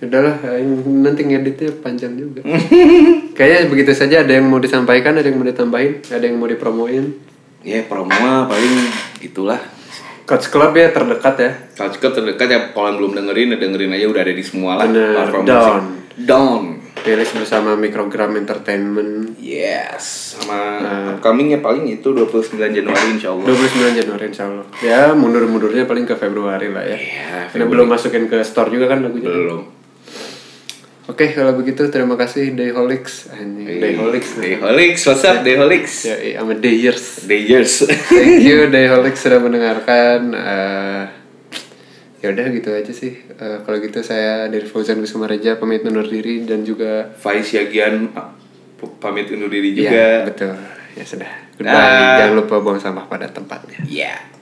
Udahlah, aing nanti ngeditnya panjang juga. *laughs* Kayaknya begitu saja ada yang mau disampaikan, ada yang mau ditambahin, ada yang mau dipromoin. ya promo mah paling itulah Coach Club ya terdekat ya. kalau cukup terdekat ya kalau yang belum dengerin ya dengerin aja udah ada di semua lah Bener, down. musik. down Rilis bersama Microgram Entertainment. Yes. Sama Nah. upcomingnya paling itu 29 Januari insya Allah. 29 Januari insya Allah. Ya mundur-mundurnya paling ke Februari lah ya. Iya, Karena belum masukin ke store juga kan lagunya? Belum. Oke kalau begitu terima kasih Dayholics. Anjing. Dayholics Dayholics. What's up Dayholics? Ya iya, sama Dayers. Dayers. Thank you Dayholics sudah mendengarkan Eh, Ya udah gitu aja sih. Eh, Kalau gitu saya dari Fauzan Kusuma-Reja pamit undur diri dan juga Faiz Yagian ah, pamit undur diri Ya juga. betul. Ya sudah. Goodbye. Dah. Jangan lupa buang sampah pada tempatnya. Yeah